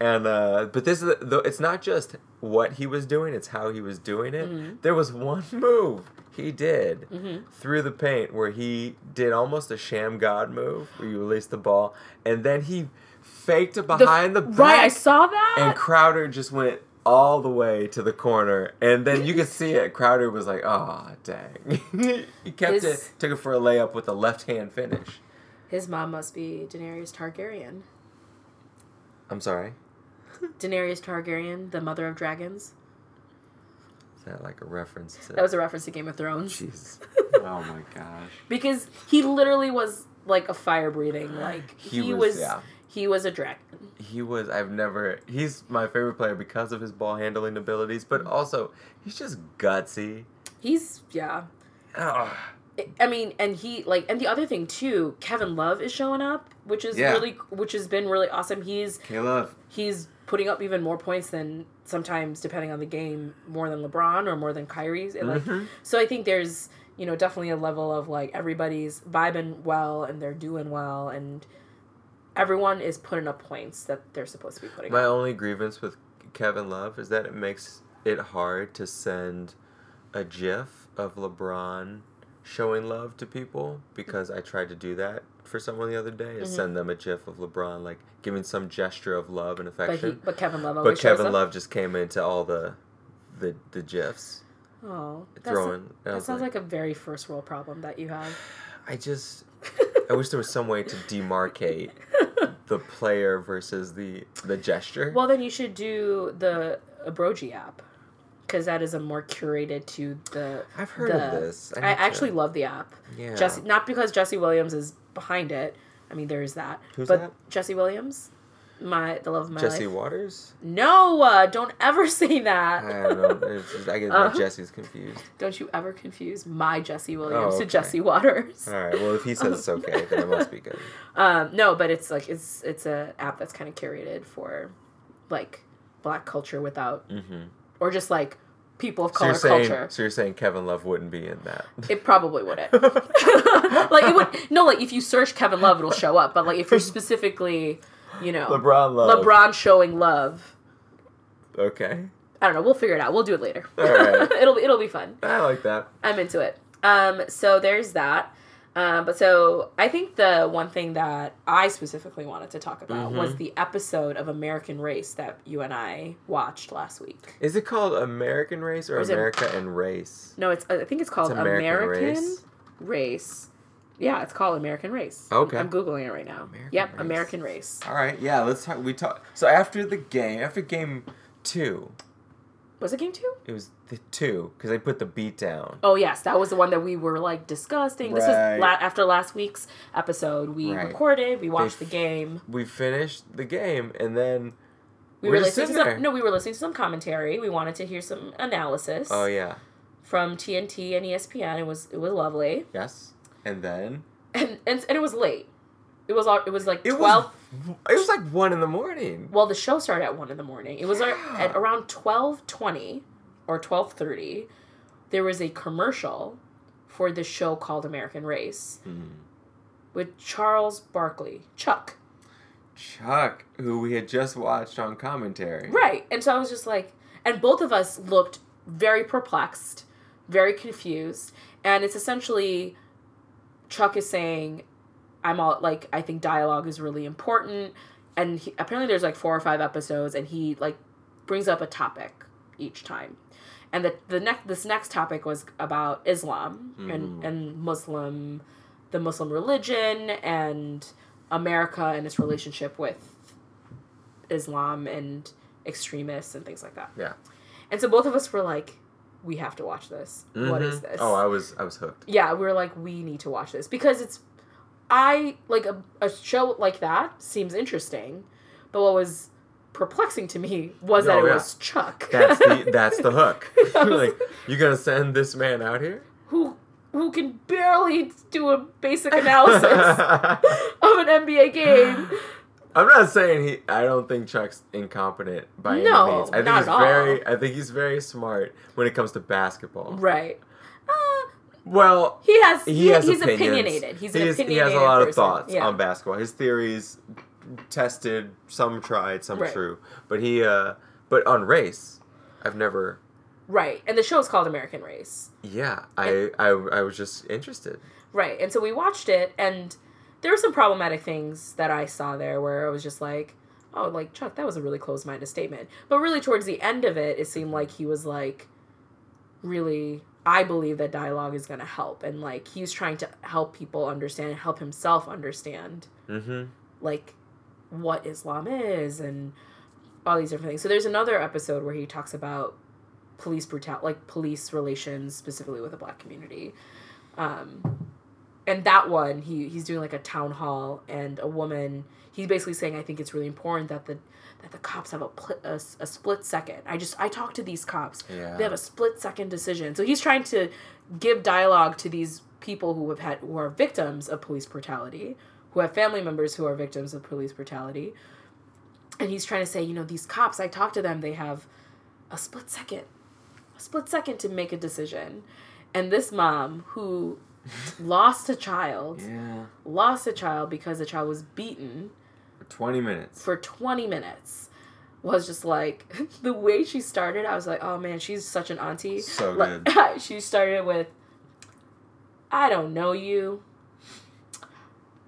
and uh but this is the, the it's not just what he was doing it's how he was doing it Mhm. there was one move he did Mhm. through the paint where he did almost a Shammgod move where you release the ball and then he faked it The- behind the, back right, I saw that. and Crowder just went all the way to the corner and then you could see it Crowder was like oh dang he kept His- it took it for a layup with a left hand finish His mom must be Daenerys Targaryen. I'm sorry Daenerys Targaryen, the mother of dragons. is that like a reference to That was a reference to Game of Thrones. jeez oh my gosh Because he literally was like a fire breathing. Like He he, was- was, yeah. he was a dragon. he was I've never he's my favorite player because of his ball handling abilities but also he's just gutsy He's yeah. Ugh. I mean, and he like, and the other thing too, Kevin Love is showing up, which is Yeah. really, which has been really awesome. He's Caleb he's putting up even more points than sometimes, depending on the game, more than LeBron or more than Kyrie's. And like, Mhm. so I think there's you know definitely a level of like everybody's vibing well and they're doing well and everyone is putting up points that they're supposed to be putting My up. only grievance with Kevin Love is that it makes it hard to send a GIF of LeBron showing love to people because I tried to do that for someone the other day. Is Mhm. send them a GIF of LeBron like giving some gesture of love and But he, affection. but Kevin Love But, Kevin. Love just came into all the the the GIFs Oh, throwing. that sounds like a very first world problem that you have. I just I wish there was some way to demarcate the player versus the the gesture. Well, then you should do the Ebroji app because that is a more curated to the. I've heard the- of this. I, to- actually love the app. yeah. Jesse, not because Jesse Williams is behind it. I mean, there is that. Who's but that? Jesse Williams, my the love of my Jesse life. Watters. No, uh, don't ever say that. I don't know. Just, I get Uh. Jesse's confused. Don't you ever confuse my Jesse Williams Oh, to. Jesse Watters. All right. Well, if he says it's okay, then it must be good. Um, no, but it's like it's it's a app that's kind of curated for like black culture without Mm-hmm. or just like people of So color you're saying culture. so you're saying Kevin Love wouldn't be in that. It probably wouldn't. like it would no, like if you search Kevin Love, it'll show up. But like if you're specifically, you know, LeBron Love. LeBron showing love. Okay. I don't know. We'll figure it out. We'll do it later. All right. it'll it'll be fun. I like that. I'm into it. Um, so there's that. Um, but so I think the one thing that I specifically wanted to talk about was Mhm. the episode of American Race that you and I watched last week. Is it called American Race or Or is it- America and Race? No, it's I think it's called It's American, American Race. Race? Yeah, it's called American Race. Okay. I'm googling it right now. American yep, Race. American Race. All right. Yeah. Let's talk. We talk. So after the game, after game two, Was it game two? it was the two because they put the beat down. Oh yes, that was the one that we were like discussing. This Right. was la- after last week's episode. We Right. recorded. We watched They the game. We finished the game and then. We We're listening to some, there. no, we were listening to some commentary. We wanted to hear some analysis. Oh yeah. from TNT and ESPN. It was it was lovely, Yes. And then and and, and it was late. It was all it was like it twelve. was. It was like one in the morning. Well, the show started at one in the morning. It was Yeah. at around twelve twenty or twelve thirty. There was a commercial for the show called American Race Hmm. with Charles Barkley, Chuck. Chuck, who we had just watched on commentary. Right, and so I was just like, and both of us looked very perplexed, very confused, and it's essentially Chuck is saying, "I'm all like, I think dialogue is really important," and he, apparently there's like four or five episodes, and he like brings up a topic each time, and the the next this next topic was about Islam and Mhm. and Muslim, the Muslim religion and America and its relationship with Islam and extremists and things like that. Yeah. And so both of us were like, we have to watch this. What is Mhm. this? Oh, I was I was hooked. yeah, we were like, we need to watch this because it's, I like a, a show like that seems interesting, but what was perplexing to me was that Oh, it yeah. was Chuck. That's the that's the hook. Like, you gonna send this man out here? who who can barely do a basic analysis of an NBA game. I'm not saying he. I don't think Chuck's incompetent by No, any means. I think not he's at all. I think he's very smart when it comes to basketball. Right. Well, he has. he, He, has he's opinions. opinionated. He's an He is- opinionated He has a lot person. of thoughts Yeah. on basketball. His theories tested, some tried, some Right. true. But he. uh But on race, I've never. Right. And the show is called American Race. Yeah, I I I was just interested. Right. And so we watched it, and there were some problematic things that I saw there where I was just like, oh, like, Chuck, that was a really closed minded statement. But really, towards the end of it, it seemed like he was like, really, I believe that dialogue is going to help. And like, he's trying to help people understand, and help himself understand, Mm-hmm. like, what Islam is and all these different things. So there's another episode where he talks about police brutal like police relations specifically with the black community. Um and that one he he's doing like a town hall and a woman he's basically saying I think it's really important that the that the cops have a, pl- a, a split second. I just I talk to these cops. Yeah. They have a split second decision. So he's trying to give dialogue to these people who have had who are victims of police brutality, who have family members who are victims of police brutality. And he's trying to say, you know, these cops, I talk to them, they have a split second. A split second to make a decision. And this mom who lost a child, Yeah. lost a child because the child was beaten 20 minutes. for 20 minutes was just like the way she started i was like oh man she's such an auntie So Like, good. she started with i don't know you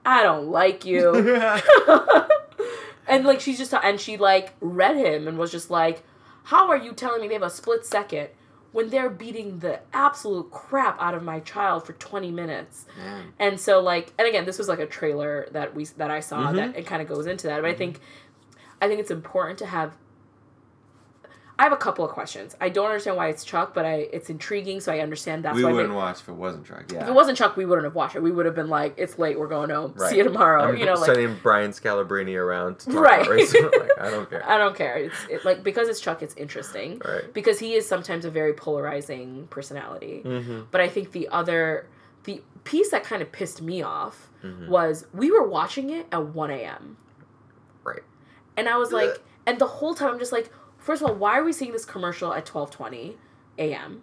i don't like you and like she's just and she like read him and was just like how are you telling me they have a split second when they're beating the absolute crap out of my child for 20 minutes Man. and so like and again this was like a trailer that we that i saw Mhm. that it kind of goes into that but i think i think it's important to have i have a couple of questions i don't understand why it's chuck but i it's intriguing so i understand that's we why We wouldn't they, watch if it wasn't Chuck. Yeah. if it wasn't chuck we wouldn't have watched it we would have been like it's late we're going home Right. see you tomorrow I'm you know like sending Brian Scalabrine around to talk Right. like, I don't care. i don't care it's it, like because it's chuck it's interesting Right. because he is sometimes a very polarizing personality Mm-hmm. but i think the other the piece that kind of pissed me off Mhm. was we were watching it at 1 a.m. Right. And I was like, and the whole time I'm just like, first of all, why are we seeing this commercial at 12:20 a.m.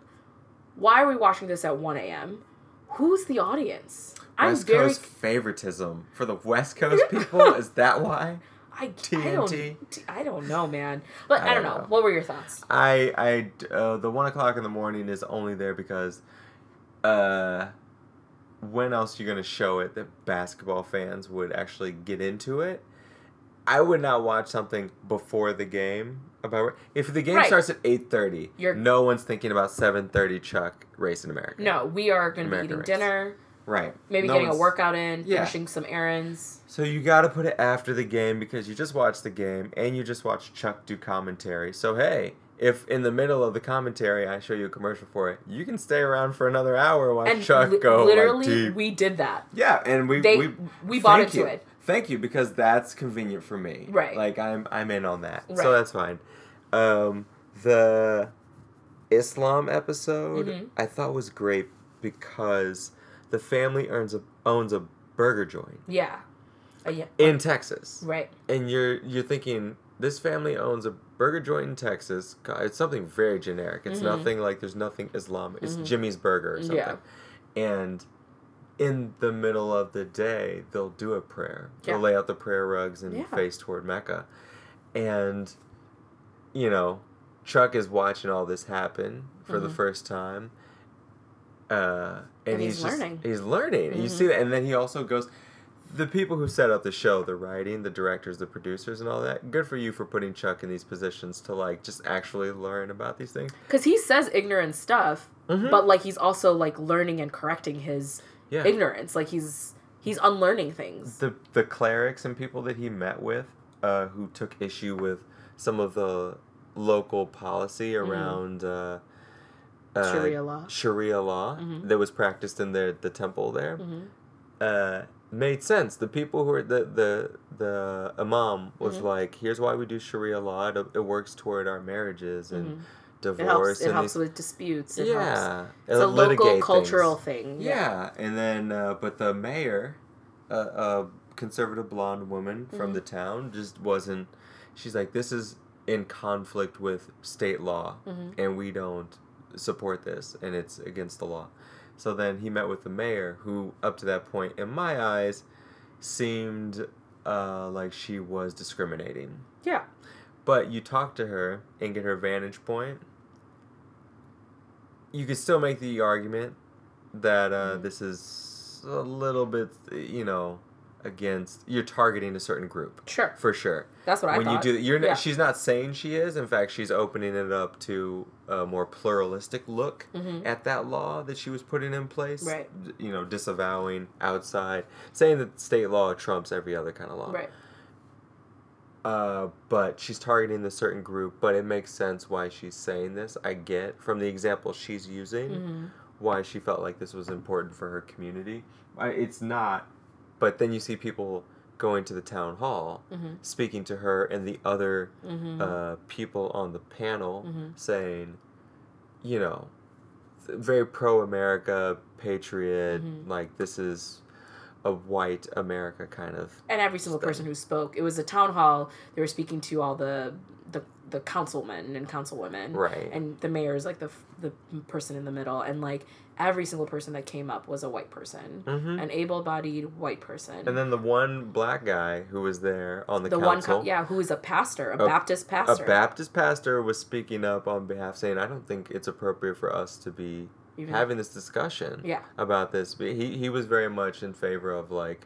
Why are we watching this at 1 a.m.? Who's the audience? I'm West very. Coast favoritism for the West Coast people. is that why? I, I don't. I don't know, man. But I, I don't don't know. know. What were your thoughts? I I uh, the one o'clock in the morning is only there because, uh, when else are you gonna show it that basketball fans would actually get into it? I would not watch something before the game about if the game Right. starts at eight thirty. No one's thinking about seven thirty. Chuck race in America. No, we are going to be eating race. dinner, right. maybe No getting a workout in, Yeah. finishing some errands. So you got to put it after the game because you just watched the game and you just watched Chuck do commentary. So hey, if in the middle of the commentary I show you a commercial for it, you can stay around for another hour watch Chuck li- go literally, like we did that. yeah, and we They- we we bought into you. it. Thank you because that's convenient for me. Right. Like I'm I'm in on that. Right. So that's fine. Um, the Islam episode Mhm. I thought was great because the family earns a, owns a burger joint Yeah. Uh, yeah. in Texas. Right. and you're you're thinking this family owns a burger joint in Texas. It's something very generic. It's Mhm. nothing like there's nothing Islamic. It's Mhm. Jimmy's Burger or something. Yeah. And in the middle of the day, they'll do a prayer. They'll lay out the prayer rugs and Yeah. face toward Mecca. And you know, Chuck is watching all this happen for the Mhm. first time. Uh, and, And he's, he's just- learning. He's learning. And You see that, and then he also goes the people who set up the show, the writing, the directors, the producers, and all that. Good for you for putting Chuck in these positions to like just actually learn about these things. Because he says ignorant stuff, Mhm. but like he's also like learning and correcting his Yeah, ignorance. Like he's he's unlearning things. the the clerics and people that he met with, uh, who took issue with some of the local policy around uh, uh, Mm-hmm. Sharia law. Sharia law Mhm. that was practiced in the the temple there. hmm uh, made sense. The people who were the the the imam was Mhm. like, "Here's why we do Sharia law. It, it works toward our marriages and Mhm. It divorce helps. It helps these, with disputes. It helps. yeah, It's a it'll local cultural things. thing. Yeah. and then uh, but the mayor, uh, a conservative blonde woman from Mhm. the town, just wasn't. She's like, "This is in conflict with state law, Mhm. and we don't support this, and it's against the law." So then he met with the mayor, who, up to that point, in my eyes, seemed uh, like she was discriminating. Yeah. But you talk to her and get her vantage point. You could still make the argument that uh, Mhm. this is a little bit, you know, against you're targeting a certain group Sure. for sure. That's what I when thought. you do, that you're Yeah. she's not saying she is. In fact, she's opening it up to a more pluralistic look Mhm. at that law that she was putting in place. Right. You know, disavowing outside, saying that state law trumps every other kind of law. Right. Uh, but she's targeting the certain group, but it makes sense why she's saying this. I get from the example she's using hmm why she felt like this was important for her community. I, it's not, but then you see people going to the town hall, hmm speaking to her and the other hmm uh, people on the panel, Mhm. saying, you know, th- very pro America, patriot, Mhm. like this is a white America kind of. and every single person who spoke. It was a town hall. They were speaking to all the the, the councilmen and councilwomen, Right. and the mayor is like the the person in the middle, and like every single person that came up was a white person, hmm an able-bodied white person. And then the one black guy who was there on the, the one, council, co- yeah, who is a pastor, a, A- Baptist pastor. a. Baptist pastor, was speaking up on behalf, saying, "I don't think it's appropriate for us to be Even- having this discussion yeah, about this." But he he was very much in favor of like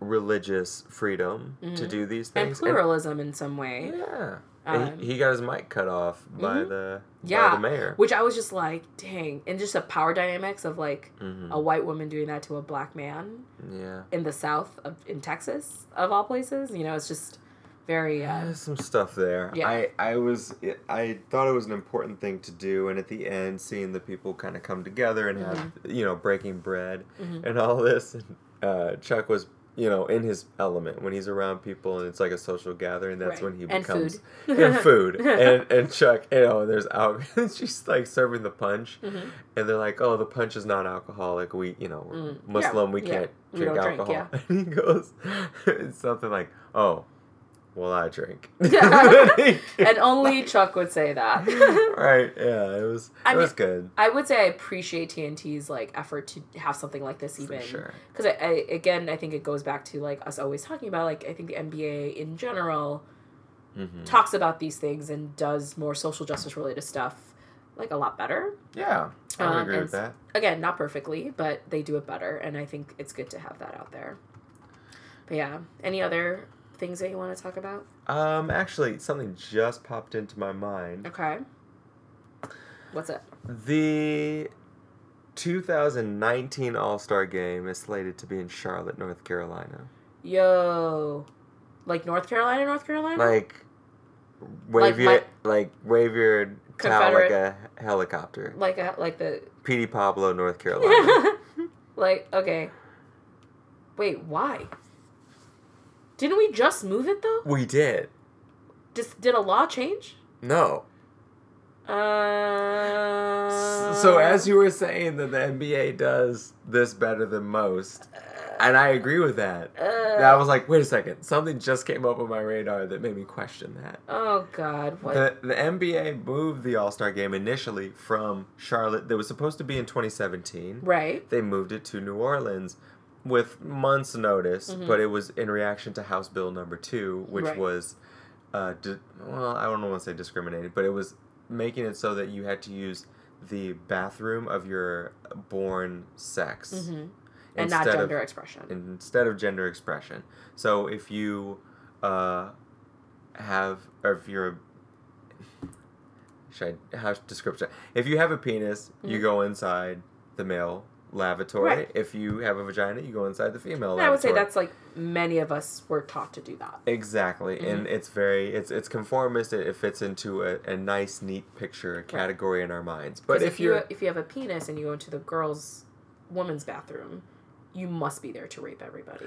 religious freedom to Mhm. do these things and pluralism in some way. yeah, Um, he, he got his mic cut off by Mhm. the by Yeah, the mayor. Which I was just like, dang, and just the power dynamics of like Mhm. a white woman doing that to a black man Yeah. in the South of in Texas of all places. You know, it's just very. Uh, There's some stuff there. Yeah. I, I was I thought it was an important thing to do, and at the end, seeing the people kind of come together and have you know breaking bread Mhm. and all this, and uh, Chuck was you know in his element when he's around people and it's like a social gathering. That's Right. when he And becomes food. and food and and Chuck. You know, there's alcohol. she's like serving the punch, Mhm. and they're like, "Oh, the punch is not alcoholic We, you know, we're Mm. Muslim. we can't we drink drink, alcohol." And he goes, it's something like, "Oh, well, I drink. and only Chuck would say that. right? Yeah, it was. I it was mean, good. I would say I appreciate TNT's like effort to have something like this even sure. because I, I again I think it goes back to like us always talking about like I think the NBA in general hmm talks about these things and does more social justice related stuff like a lot better. Yeah, I would Um, agree with that. Again, not perfectly, but they do it better, and I think it's good to have that out there. But yeah, any other things that you want to talk about? Um, actually, something just popped into my mind. Okay. What's it? The 2019 All Star Game is slated to be in Charlotte, North Carolina. Yo, like North Carolina, North Carolina. Like, Like wave your my- like wave your towel like a helicopter. like a, like the Petey Pablo, North Carolina. like okay. Wait, why? Didn't we just move it though? we did. Just did a law change? No. Uh. so as you were saying that the NBA does this better than most, and I agree with that. Uh, I was like, wait a second, something just came up on my radar that made me question that. oh God! What? The, the NBA moved the All Star game initially from Charlotte. That was supposed to be in 2017. right. They moved it to New Orleans with months' notice, Mhm. but it was in reaction to House Bill number two, which Right. was, uh, di- well, I don't want to say discriminated, but it was making it so that you had to use the bathroom of your born sex hmm And not gender of expression. instead of gender expression. So if you uh, have, or if you're, should I have description? If you have a penis, you Mhm. go inside the male lavatory. Right. If you have a vagina, you go inside the female And I would say that's like many of us were taught to do that. Exactly, and Mm-hmm. it's very it's it's conformist. It, it fits into a, a nice, neat picture, a category in our minds. But if, if you if you have a penis and you go into the girls' woman's bathroom, you must be there to rape everybody.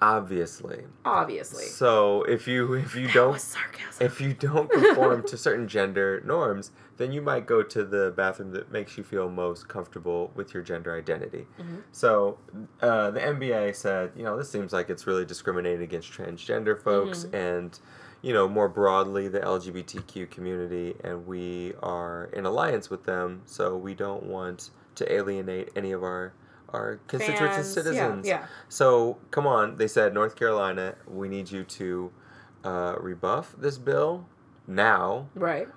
Obviously, Obviously. so if you if you that don't sarcasm. if you don't conform to certain gender norms, then you might go to the bathroom that makes you feel most comfortable with your gender identity. Mhm. So uh, the NBA said, you know, this seems like it's really discriminating against transgender folks Mhm. and, you know, more broadly the LGBTQ community, and we are in alliance with them, so we don't want to alienate any of our our constituents and citizens. Yeah, So come on, they said North Carolina, we need you to uh, rebuff this bill now. Right.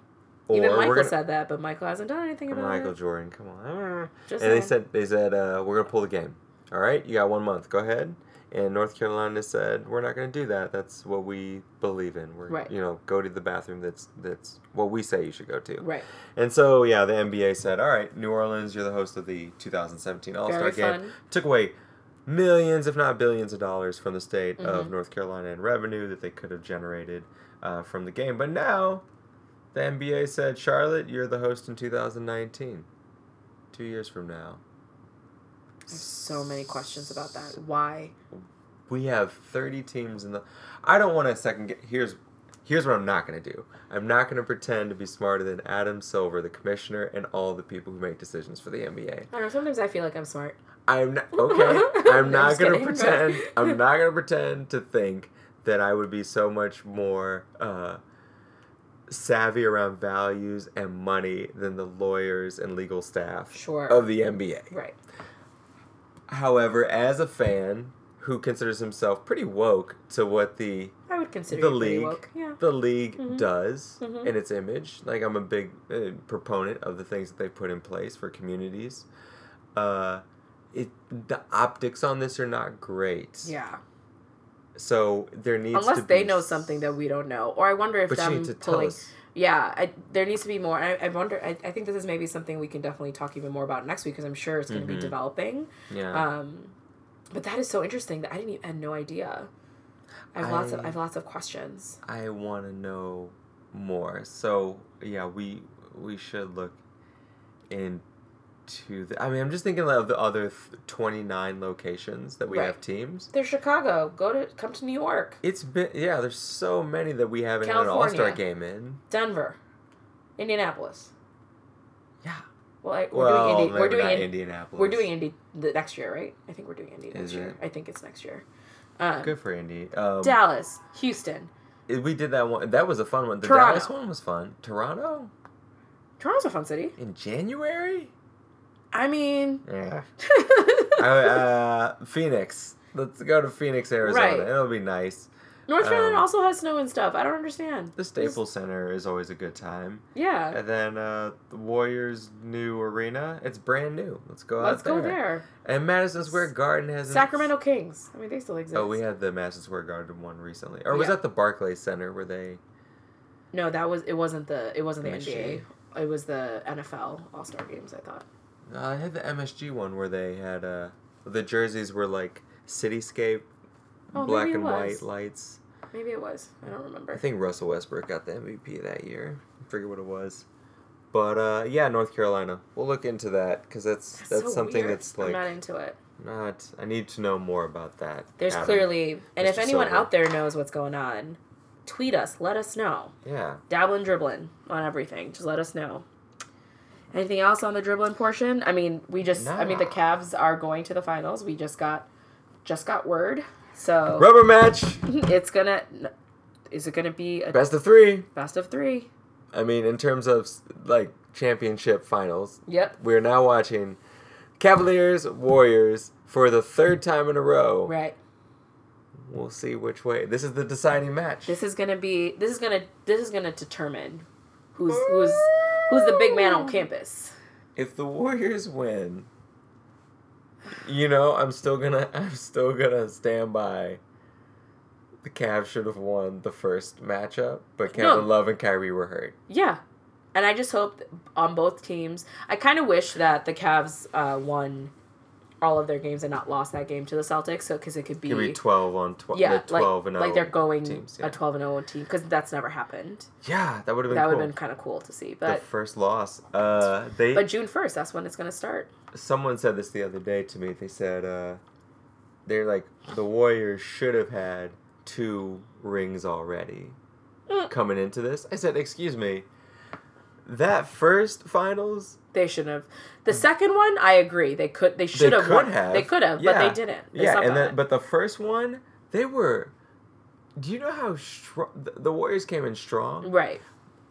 or Even Michael gonna. said that, but Michael hasn't done anything about Michael it. Michael Jordan, come on. Just and they said they said uh, we're gonna pull the game. All right, you got one month. Go ahead. And North Carolina said we're not gonna do that. That's what we believe in. We're Right. you know go to the bathroom. That's that's what we say you should go to. Right. And so yeah, the NBA said, all right, New Orleans, you're the host of the 2017 All Star Game. Took away millions, if not billions, of dollars from the state of Mhm. North Carolina in revenue that they could have generated uh, from the game. But now, the NBA said, Charlotte, you're the host in 2019, two years from now. So many questions about that. Why? We have 30 teams in the. I don't want to second get. Here's. Here's what I'm not going to do. I'm not going to pretend to be smarter than Adam Silver, the commissioner, and all the people who make decisions for the NBA. I don't know. Sometimes I feel like I'm smart. I'm not okay. I'm not gonna kidding, but- pretend. I'm not gonna pretend to think that I would be so much more uh, savvy around values and money than the lawyers and legal staff Sure. of the NBA. Right. However, as a fan who considers himself pretty woke to what the I would consider the league. Yeah. the league Mhm. does Mhm. in its image. Like I'm a big uh, proponent of the things that they put in place for communities. Uh, it the optics on this are not great. Yeah. So there needs Unless they know something that we don't know, or I wonder if them need to tell pulling. us. Yeah, I, there needs to be more. I, I wonder. I, I think this is maybe something we can definitely talk even more about next week because I'm sure it's going to Mhm. be developing. Yeah. Um, but that is so interesting that I didn't. Even, I had no idea. I have lots of. I- I have lots of questions. I want to know more. So yeah, we we should look into the. I mean, I'm just thinking of the other th- 29 locations that we Right. have teams. They're Chicago. Go to come to New York, It's been yeah. There's so many that we haven't had an All Star game in. Denver, Indianapolis. Yeah. Well, I, we're Well, doing Indy. We're doing Indianapolis. We're doing Indy the next year, right? I think we're doing Indy next year. I think it's next year. Um, Good for Indy. Um, Dallas, Houston, we did that one. That was a fun one. The Toronto. Dallas one was fun. Toronto Toronto's a fun city. in January. I mean, Yeah. I, uh, Phoenix. Let's go to Phoenix, Arizona. Right. It'll be nice. North Carolina Um, also has snow and stuff. I don't understand. The Staples Center is always a good time. Yeah, And then uh, the Warriors' new arena. It's brand new. Let's go let's out there. go there. And Madison Square Garden has Sacramento Kings. I mean, they still exist. Oh, we had the Madison Square Garden one recently, or was Yeah. that the Barclays Center where they? No, that was it. Wasn't the it wasn't the MSG. NBA. It was the NFL All Star Games. I thought. Uh, I had the MSG one where they had uh, the jerseys were like cityscape, Oh, black and white lights. Maybe it was. I don't remember. I think Russell Westbrook got the MVP that year. I forget what it was. But uh, yeah, North Carolina. We'll look into that because that's that's, so something weird. that's like I'm not into it. not. I need to know more about that. There's Adam. clearly, and if anyone Silver. out there knows what's going on, tweet us. Let us know. Yeah. Dabbling, dribbling on everything. Just let us know. Anything else on the dribbling portion? I mean, we just. I mean, the Nah. Cavs are going to the finals. We just got, just got word. So Rubber match. it's gonna. Is it gonna be a Best of three. best of three? I mean, in terms of like championship finals, Yep. we're now watching Cavaliers Warriors for the third time in a row. Right. We'll see which way. This is the deciding match. This is gonna be. This is gonna. This is gonna determine who's who's who's the big man on campus. if the Warriors win, you know, I'm still gonna I'm still gonna stand by. The Cavs should have won the first matchup, but Kevin No. Love and Kyrie were hurt. Yeah, and I just hope on both teams. I kind of wish that the Cavs uh, won all of their games and not lost that game to the Celtics, so because it could be, Give me twelve on twelve. yeah, twelve like and like they're going teams. a twelve and zero team because that's never happened. yeah that would have been that cool. would have been kind of cool to see. But the first loss. Uh, they but June first, that's when it's gonna start. someone said this the other day to me. They said uh, they're like the Warriors should have had two rings already Mm. coming into this. I said, excuse me, that first finals They should have. The hmm. second one, I agree. They could. They should they have. could won. have. They could have, Yeah. but they didn't. They yeah, and then but the first one they were. Do you know how strong the, the Warriors came in strong? right.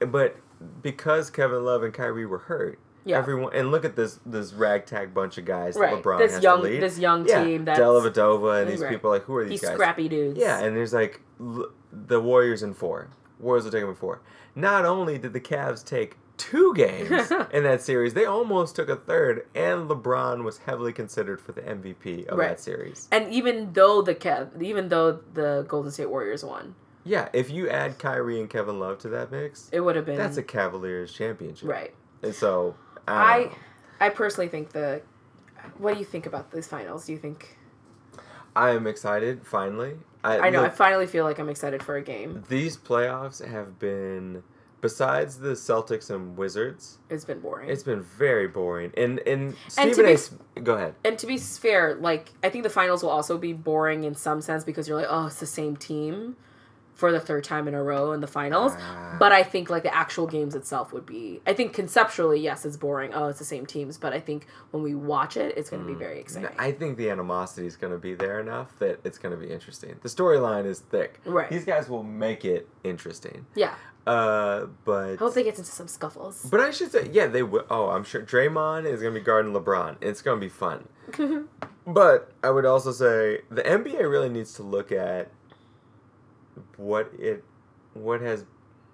But because Kevin Love and Kyrie were hurt. Yeah. Everyone and look at this this ragtag bunch of guys that Right. LeBron This has young. to lead. This young yeah, team. That's Dellavedova and these Right. people like who are these, these guys? scrappy dudes. Yeah, and there's like l- the Warriors in four. Warriors will take them in four. Not only did the Cavs take two games in that series, they almost took a third, and LeBron was heavily considered for the MVP of Right. that series. And even though the Kev, even though the Golden State Warriors won, Yeah, if you add Kyrie and Kevin Love to that mix, it would have been that's a Cavaliers championship. right. And so I, I. I personally think the. What do you think about these finals? Do you think? I am excited. Finally, I I know. I finally feel like I'm excited for a game. these playoffs have been. Besides the Celtics and Wizards, It's been boring. it's been very boring. And and And Stephen be- A. S- Go ahead. and to be fair, like I think the finals will also be boring in some sense because you're like, oh, it's the same team for the third time in a row in the finals. Ah. But I think like the actual games itself would be. I think conceptually, yes, it's boring. Oh, it's the same teams. But I think when we watch it, it's going to be very exciting. I think the animosity is going to be there enough that it's going to be interesting. The storyline is thick. Right. These guys will make it interesting. yeah, Uh, but I hope they get into some scuffles. but I should say, yeah, they will. Oh, I'm sure Draymond is going to be guarding LeBron. It's going to be fun. But I would also say the NBA really needs to look at what it what has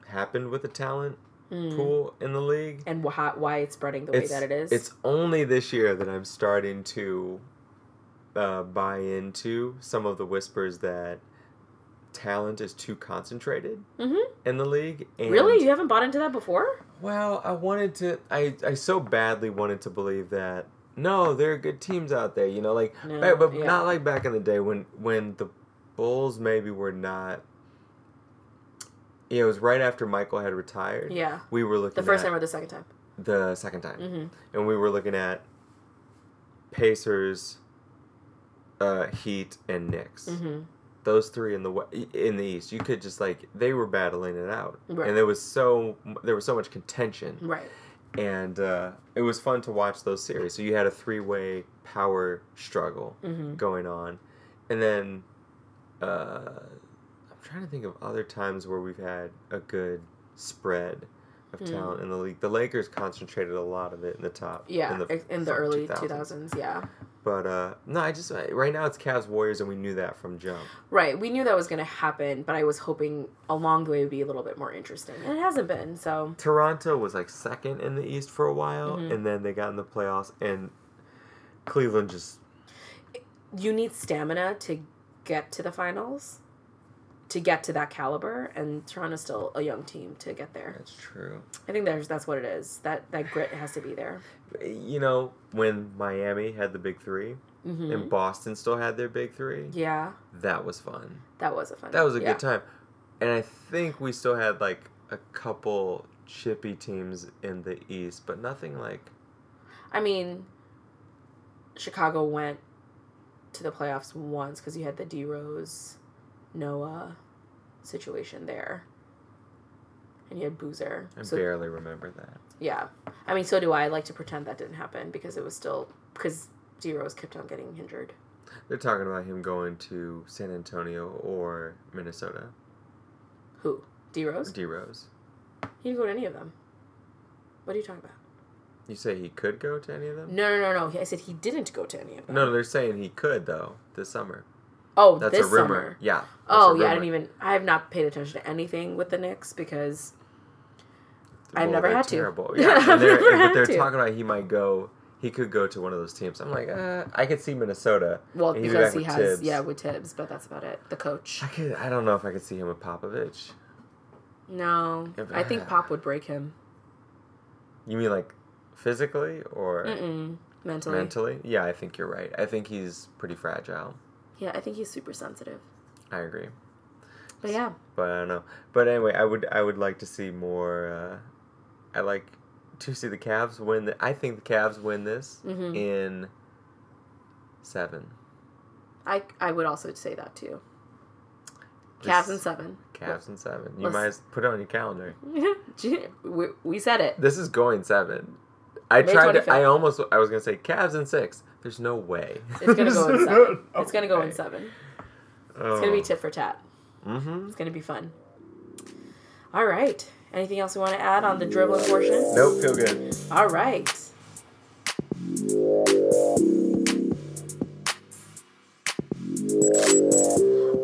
happened with the talent Mm. pool in the league. and wh- why it's spreading the way that it is. It's only this year that I'm starting to uh, buy into some of the whispers that talent is too concentrated hmm in the league. And Really, you haven't bought into that before? Well, I wanted to. I I so badly wanted to believe that. No, there are good teams out there. You know, like, No, back- but yeah. not like back in the day when when the Bulls maybe were not. Yeah, it was right after Michael had retired. Yeah, We were looking the first time or the second time. the second time hmm and we were looking at Pacers, uh, Heat, and Knicks. hmm Those three in the in the East, you could just like they were battling it out, Right. and there was so there was so much contention, Right. and uh, it was fun to watch those series. So you had a three way power struggle hmm going on, and then uh, I'm trying to think of other times where we've had a good spread of Hmm. talent in the league. The Lakers concentrated a lot of it in the top. Yeah, in the, in the, early 2000s. Yeah. But uh, no, I just right now it's Cavs Warriors, and we knew that from jump. Right. We knew that was going to happen, but I was hoping along the way it would be a little bit more interesting. And it hasn't been, so. Toronto was like second in the East for a while, Mhm. and then they got in the playoffs, and Cleveland just You need stamina to get to the finals, to get to that caliber, and Toronto's still a young team to get there. that's true. I think there's that's what it is. That that grit has to be there. You know when Miami had the big 3 hmm and Boston still had their big three, Yeah, that was fun. that was a fun. That was a yeah. good time, and I think we still had like a couple chippy teams in the East, but nothing like I mean, Chicago went to the playoffs once because you had the D Rose, Noah situation there, and you had Boozer. I So barely remember that. yeah, I mean, so do I. I like to pretend that didn't happen because it was still because D Rose kept on getting injured. They're talking about him going to San Antonio or Minnesota. Who? D Rose? D Rose. He didn't go to any of them. What are you talking about? You say he could go to any of them? No, no, no, no. I said he didn't go to any of them. No, they're saying he could though this summer. Oh, That's this a rumor. summer. Yeah. Oh yeah, I didn't even. I have not paid attention to anything with the Knicks because I've Well, never had to. terrible. Yeah, Yeah, I've they're, never but had they're to. talking about he might go. He could go to one of those teams. I'm like, uh, I could see Minnesota. well because he has Thibs. yeah with Thibs, but that's about it. The coach. I could. I don't know if I could see him with Popovich. No, If- I think Pop would break him. You mean like physically or Mm-mm. Mentally. mentally? Yeah, I think you're right. I think he's pretty fragile. Yeah, I think he's super sensitive. I agree. But yeah, but I don't know. But anyway, I would I would like to see more. Uh, I like to see the Cavs win. The, I think the Cavs win this Mhm. in seven. I I would also say that too. Cavs and seven. Cavs in seven. You Let's- might as put it on your calendar. we, we said it. This is going seven. I May tried to. I almost. I was gonna say Cavs in six. There's no way. It's gonna go in seven. no It's gonna go in seven. Oh. It's gonna be tit for tat. Mm-hmm. It's gonna be fun. All right. Anything else you want to add on the dribbling portion? Nope. Feel good. All right.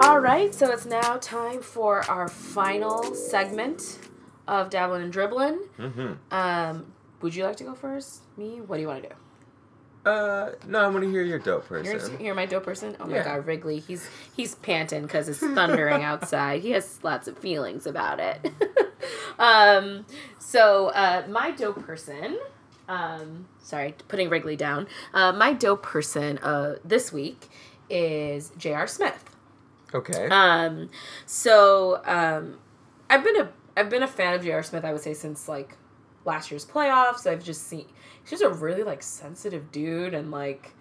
All right, so it's now time for our final segment of dabbling and dribbling. Mm-hmm. Um, would you like to go first? Me? What do you want to do? Uh, no, I want to hear your dope person. Here's here my dope person. Oh my Yeah. god, Wrigley. He's he's panting because it's thundering outside. He has lots of feelings about it. um, so uh, my dope person. Um, sorry, putting Wrigley down. Uh, my dope person uh, this week is J.R. Smith. Okay. Um, so um, I've been a I've been a fan of J.R. Smith. I would say since like last year's playoffs. I've just seen he's a really like sensitive dude, and like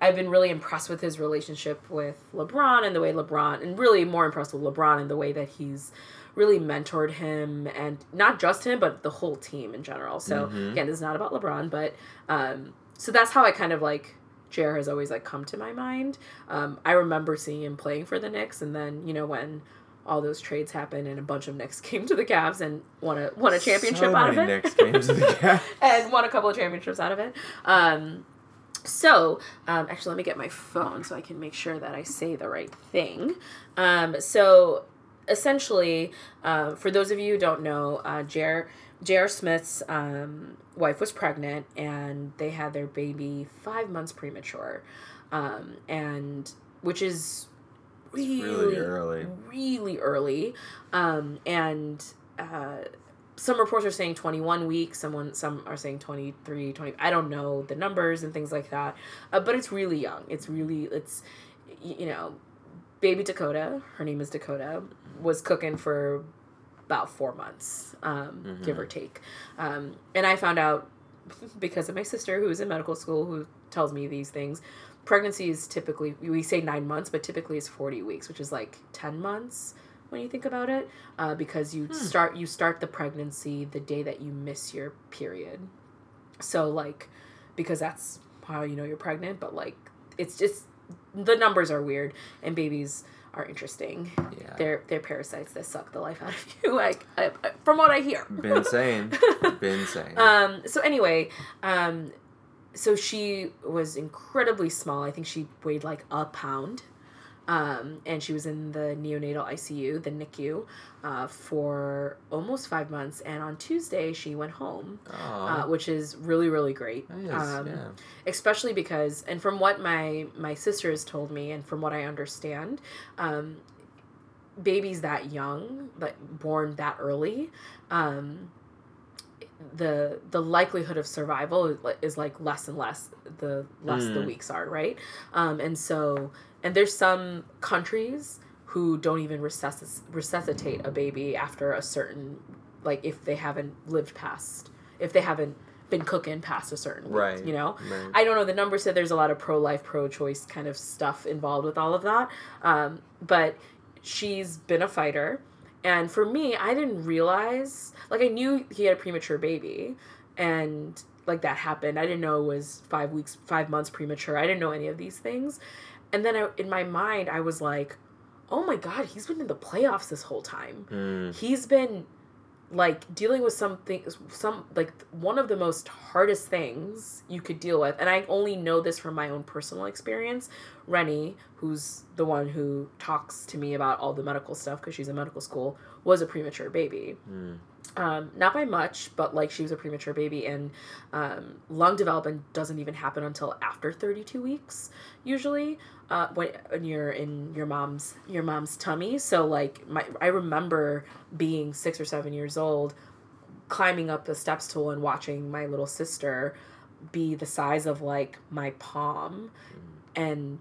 I've been really impressed with his relationship with LeBron and the way LeBron, and really more impressed with LeBron and the way that he's really mentored him and not just him but the whole team in general. So Mhm. again, this is not about LeBron, but um, so that's how I kind of like JR has always like come to my mind. Um, I remember seeing him playing for the Knicks, and then you know when all those trades happened and a bunch of Knicks came to the Cavs and won a won a championship so out of it. Knicks came to the Cavs. and won a couple of championships out of it. Um, so, um, actually, let me get my phone so I can make sure that I say the right thing. Um, so, essentially, uh, for those of you who don't know, uh, J.R. J.R. Smith's um, wife was pregnant and they had their baby five months premature. Um, and which is really, really early. really early. Um, and uh, some reports are saying 21 weeks someone some are saying 23 20 i don't know the numbers and things like that. Uh, but it's really young. It's really it's you know baby dakota her name is dakota was cooking for about four months um, give or take. Um, and i found out because of my sister who is in medical school who tells me these things pregnancy is typically we say nine months but typically it's 40 weeks which is like 10 months when you think about it uh, because you start you start the pregnancy the day that you miss your period so like because that's how you know you're pregnant but like it's just the numbers are weird and babies are interesting. Yeah. They're they're parasites that suck the life out of you. Like I, I- from what I hear. Been saying. Been saying. Um, so anyway, um, so she was incredibly small. I think she weighed like a pound. Um, and she was in the neonatal ICU, the NICU, uh, for almost five months. And on Tuesday, she went home, uh, which is really, really great. Is, um, yeah. especially because and from what my my sisters told me and from what i understand um babies that young like born that early um the the likelihood of survival is, like less and less the less the Mm. weeks are right um and so and there's some countries who don't even resusc- resuscitate a baby after a certain like if they haven't lived past if they haven't been cooking past a certain week, Right. you know Right. I don't know. The number said there's a lot of pro life, pro choice kind of stuff involved with all of that. Um, but she's been a fighter. And for me, I didn't realize, like, I knew he had a premature baby and like that happened. I didn't know it was five weeks, five months premature. I didn't know any of these things. And then I, in my mind, I was like, oh my God, he's been in the playoffs this whole time Mm. he's been like dealing with something some like one of the most hardest things you could deal with and i only know this from my own personal experience rennie who's the one who talks to me about all the medical stuff because she's in medical school was a premature baby Mm. um, not by much, but like she was a premature baby, and um, lung development doesn't even happen until after 32 weeks, usually, uh, when, when you're in your mom's your mom's tummy. So like my, I remember being six or seven years old, climbing up the step stool and watching my little sister be the size of like my palm, and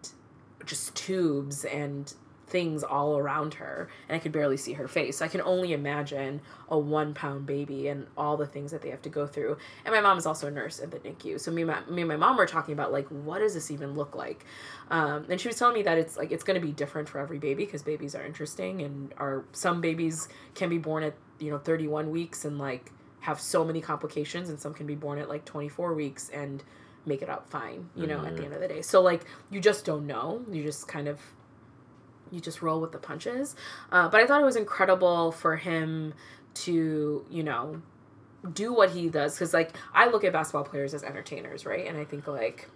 just tubes and things all around her and i could barely see her face. So i can only imagine a one pound baby and all the things that they have to go through. And my mom is also a nurse at the nicu so me and my, me and my mom were talking about like what does this even look like? Um, and she was telling me that it's like it's going to be different for every baby because babies are interesting and are some babies can be born at you know 31 weeks and like have so many complications and some can be born at like 24 weeks and make it up fine you know at the Mhm. end of the day. So like you just don't know. You just kind of you just roll with the punches. Uh, but I thought it was incredible for him to, you know, do what he does. Because, like, I look at basketball players as entertainers, right? And I think, like,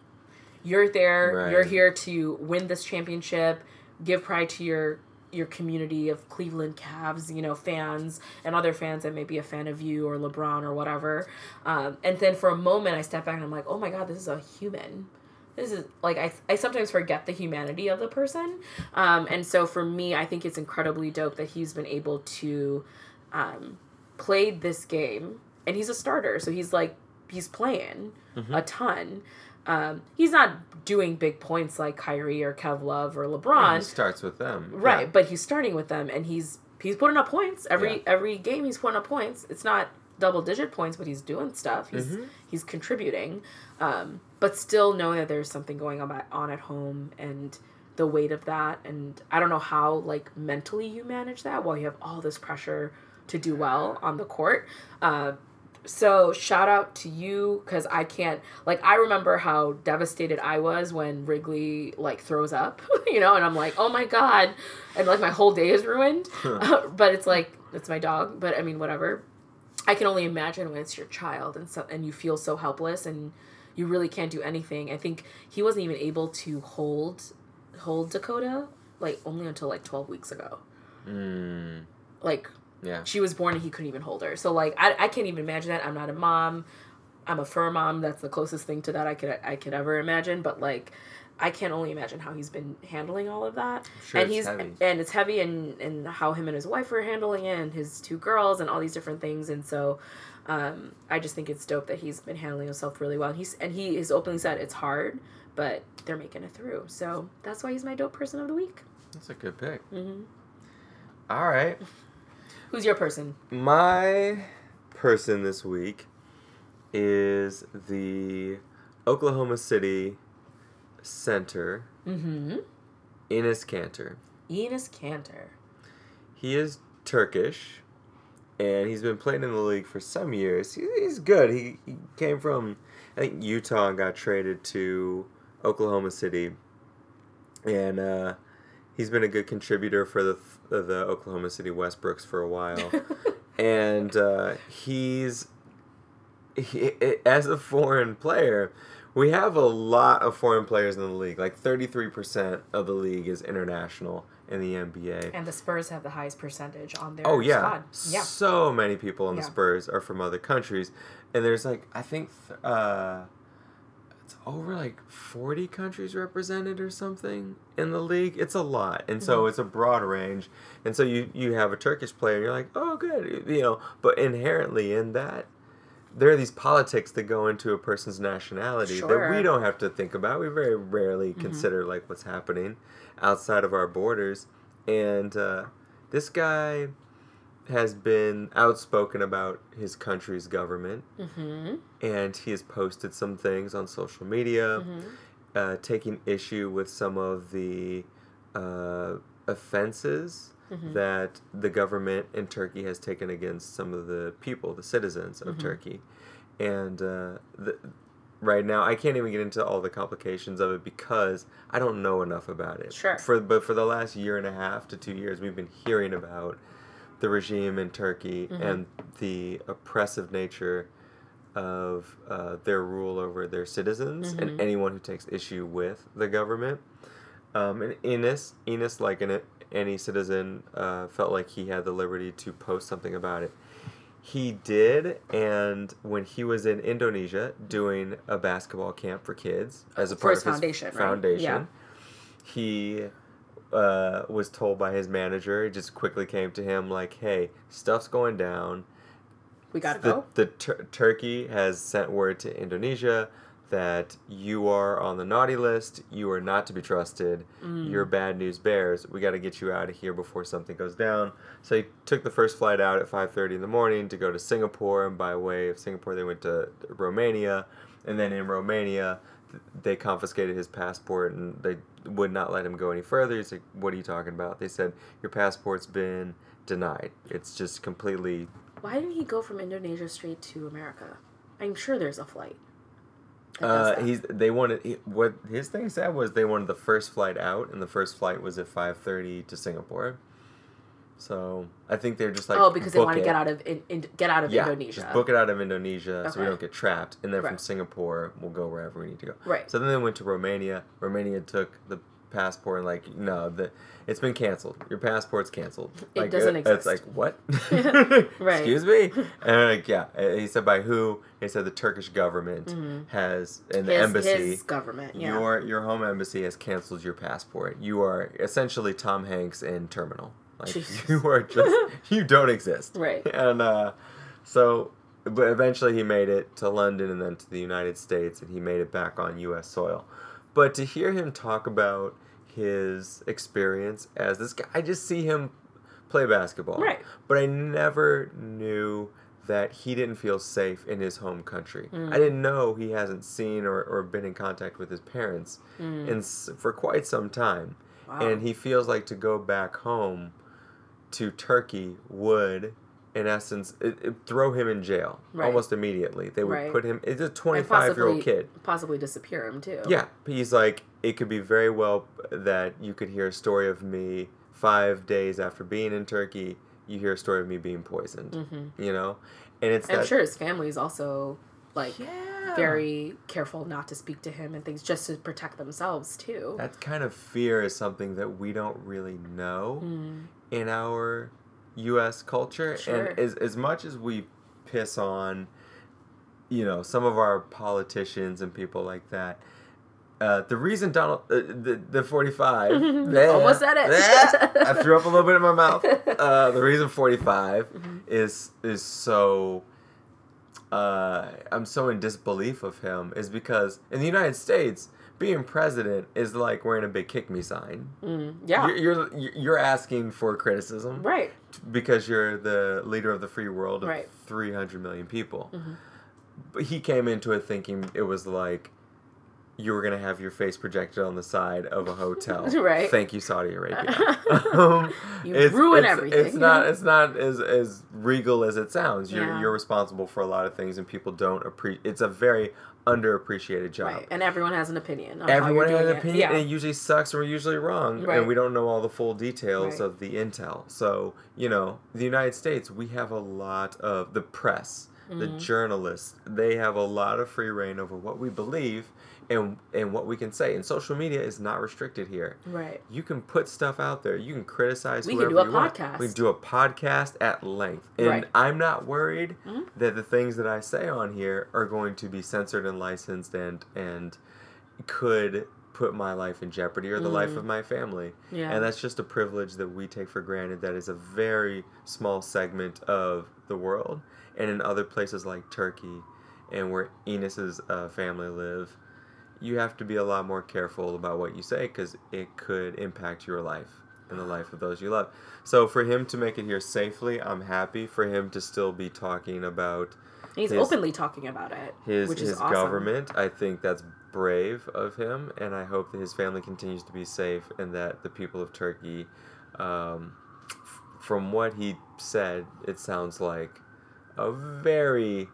you're there, Right. you're here to win this championship, give pride to your your community of Cleveland Cavs, you know, fans and other fans that may be a fan of you or LeBron or whatever. Um, and then for a moment, I step back and I'm like, oh my God, this is a human this is like I, I sometimes forget the humanity of the person. Um, and so for me i think it's incredibly dope that he's been able to um, play this game. And he's a starter so he's like he's playing Mhm. a ton. Um, he's not doing big points like Kyrie or Kev Love or Yeah, LeBron it starts with them. right but he's starting with them and he's he's putting up points. Every Yeah. every game he's putting up points. It's not double digit points but he's doing stuff. He's Mhm. he's contributing um, but still knowing that there's something going on, at- on at home and the weight of that. And i don't know how like mentally you manage that while you have all this pressure to do well on the court. Uh, so shout out to you because i can't like i remember how devastated i was when wrigley like throws up you know and i'm like oh my god. And like my whole day is ruined. But it's like it's my dog but i mean whatever I can only imagine when it's your child and so and you feel so helpless and you really can't do anything. I think he wasn't even able to hold hold Dakota like only until like 12 weeks ago. Mm, Like yeah. she was born and he couldn't even hold her. So like I, I can't even imagine that. I'm not a mom. I'm a fur mom. That's the closest thing to that I could I could ever imagine. But like I can only imagine how he's been handling all of that. Sure, and it's he's heavy. and it's heavy and and how him and his wife are handling it and his two girls and all these different things. And so um, I just think it's dope that he's been handling himself really well. And he's and he is openly said it's hard, but they're making it through. So that's why he's my dope person of the week. That's a good pick. Mm-hmm. All right. Who's your person? My person this week is the Oklahoma City center, Mm-hmm. Enes Kanter. Enos Kanter. He is Turkish, and he's been playing in the league for some years. He, he's good. He, he came from, I think, Utah and got traded to Oklahoma City. And uh, he's been a good contributor for the the Oklahoma City Westbrooks for a while, and uh, he's he, as a foreign player. We have a lot of foreign players in the league. Like thirty three percent of the league is international in the NBA. And the Spurs have the highest percentage on their Oh yeah. squad. Yeah. So many people on the Spurs are from other countries, and there's like I think th- uh, it's over like forty countries represented or something in the league. It's a lot, and so Mhm. it's a broad range. And so you you have a Turkish player, and you're like, oh good, you know. But inherently in that. There are these politics that go into a person's nationality that we don't have to think about. We very rarely Mhm. consider like what's happening outside of our borders. And uh, this guy has been outspoken about his country's government, Mm-hmm. and he has posted some things on social media, Mm-hmm. uh, taking issue with some of the uh, offenses Mhm. that the government in Turkey has taken against some of the people, the citizens of Mhm. Turkey. And uh, the, right now, I can't even get into all the complications of it because I don't know enough about it. Sure. For but for the last year and a half to two years, we've been hearing about the regime in Turkey Mhm. and the oppressive nature of uh, their rule over their citizens Mhm. and anyone who takes issue with the government. Um, and Enos, Enos, like an, any citizen, uh, felt like he had the liberty to post something about it. He did, and when he was in Indonesia doing a basketball camp for kids as a For part his of his foundation, right? foundation, Yeah. he uh, was told by his manager. It just quickly came to him like, "Hey, stuff's going down. We gotta the, go. The tur- Turkey has sent word to Indonesia that you are on the naughty list. You are not to be trusted. Mm. You're bad news bears. We got to get you out of here before something goes down. So he took the first flight out at 5:30 in the morning to go to Singapore, and by way of Singapore, they went to Romania, and then in Romania, they confiscated his passport and they would not let him go any further. He's like, "What are you talking about?" They said, "Your passport's been denied. It's just completely Why didn't he go from Indonesia straight to America? I'm sure there's a flight. Uh, he's they wanted he, what his thing said was they wanted the first flight out, and the first flight was at five thirty to Singapore. So I think they're just like oh, because they want to get out of in, in, get out of yeah, Indonesia. Just book it out of Indonesia so we don't get trapped, and then from Singapore we'll go wherever we need to go. Right. So then they went to Romania. Romania took the passport and like no, the it's been canceled. Your passport's canceled. It like, doesn't It's exist. like what? Right. Excuse me. And like yeah, uh, he said by who? He said the Turkish government Mhm. has and the his, embassy. his government. Yeah. Your your home embassy has canceled your passport. You are essentially Tom Hanks in Terminal. Like Jesus. you are just you don't exist. Right. And uh, so, but eventually he made it to London and then to the United States, and he made it back on U.S. soil. But to hear him talk about his experience as this guy, I just see him play basketball. Right. But I never knew that he didn't feel safe in his home country. Mm. I didn't know he hasn't seen or, or been in contact with his parents Mm. in, for quite some time. Wow. And he feels like to go back home to Turkey would, in essence, it, it throw him in jail Right. almost immediately. They would Right. put him, it's a 25 year old kid. Possibly disappear him too. Yeah, he's like, it could be very well that you could hear a story of me five days after being in Turkey. You hear a story of me being poisoned, hmm you know, and it's I'm sure his family is also like yeah. very careful not to speak to him and things just to protect themselves too. that kind of fear is something that we don't really know Mm. in our U.S. culture, Sure. and as as much as we piss on, you know, some of our politicians and people like that. Uh, the reason Donald, uh, the the forty five, Almost said it. I threw up a little bit in my mouth. Uh, the reason forty five Mhm. is is so. Uh, I'm so in disbelief of him is because in the United States, being president is like wearing a big kick me sign. Mm. Yeah. You're, you're you're asking for criticism right. because you're the leader of the free world of Right. 300 million people. Mhm. But he came into it thinking it was like you were gonna have your face projected on the side of a hotel. Right. Thank you, Saudi Arabia. um, You it's- ruin it's- everything. It's not. It's not as as regal as it sounds. You're Yeah. you're responsible for a lot of things, and people don't appreciate. It's a very underappreciated job. Right, and everyone has an opinion. On how Everyone has an it. opinion, Yeah. and it usually sucks, and we're usually wrong, Right. and we don't know all the full details Right. of the intel. So, you know, the United States, we have a lot of the press, Mm-hmm. the journalists, they have a lot of free reign over what we believe and and what we can say. And social media is not restricted here. Right. You can put stuff out there. You can criticize We can do a you want. podcast. We can do a podcast at length. And Right. I'm not worried Mhm. that the things that I say on here are going to be censored and licensed and and could put my life in jeopardy or the life Mhm. of my family. Yeah. And that's just a privilege that we take for granted that is a very small segment of the world. And in other places like Turkey and where Enos's uh, family live, you have to be a lot more careful about what you say because it could impact your life and the life of those you love. So for him to make it here safely, I'm happy. For him to still be talking about He's his- openly talking about it, his which his is awesome. government. I think that's brave of him, and I hope that his family continues to be safe and that the people of Turkey, um, f- from what he said, it sounds like a very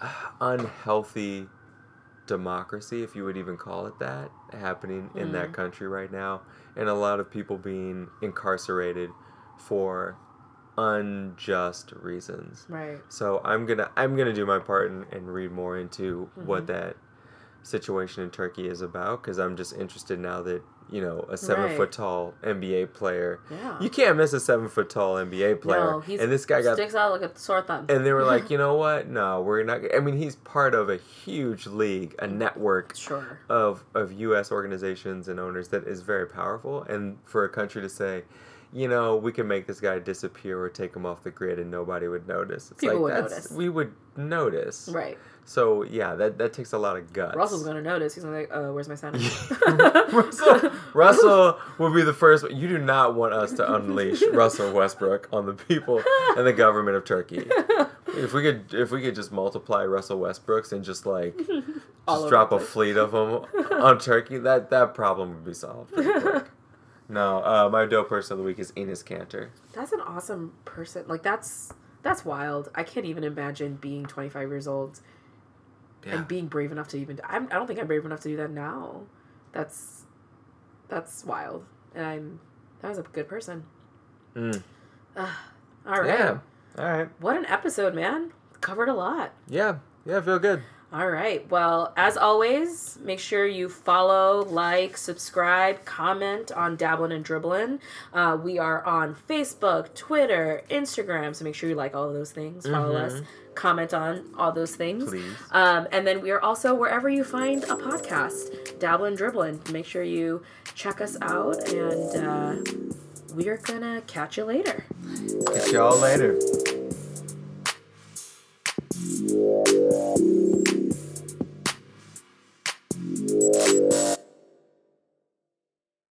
uh, unhealthy democracy, if you would even call it that, happening in that Mhm. country right now, and a lot of people being incarcerated for unjust reasons. Right. So I'm gonna I'm gonna do my part and, and read more into what Mhm. that situation in Turkey is about because I'm just interested now that you know a seven Right. foot tall NBA player. Yeah. You can't miss a seven foot tall NBA player. No, he's and this guy got sticks out like a sore thumb. and they were like, you know what? No, we're not. I mean, he's part of a huge league, a network sure. of of U.S. organizations and owners that is very powerful. And for a country to say, you know, we can make this guy disappear or take him off the grid and nobody would notice. It's People like would that's notice. we would notice. Right. So yeah, that that takes a lot of guts. Russell's gonna notice. He's gonna be like, uh, where's my son? Russell, Russell will be the first. You do not want us to unleash Russell Westbrook on the people and the government of Turkey. If we could, if we could just multiply Russell Westbrooks and just like just drop a place. fleet of them on Turkey, that that problem would be solved. No, uh, my dope person of the week is Enos Kanter. That's an awesome person. Like that's that's wild. I can't even imagine being 25 years old Yeah. and being brave enough to even. I'm, I don't think I'm brave enough to do that now. That's that's wild. And I'm that was a good person. Mm. All right. Yeah. All right. What an episode, man. Covered a lot. Yeah. Yeah. Feel good. All right. Well, as always, make sure you follow, like, subscribe, comment on Dabblin' and Dribblin'. Uh, we are on Facebook, Twitter, Instagram. So make sure you like all of those things. Follow Mhm. us, comment on all those things. Please. Um, and then we are also wherever you find a podcast, Dabblin' dribbling. Make sure you check us out, and uh, we are gonna catch you later. Catch y'all later.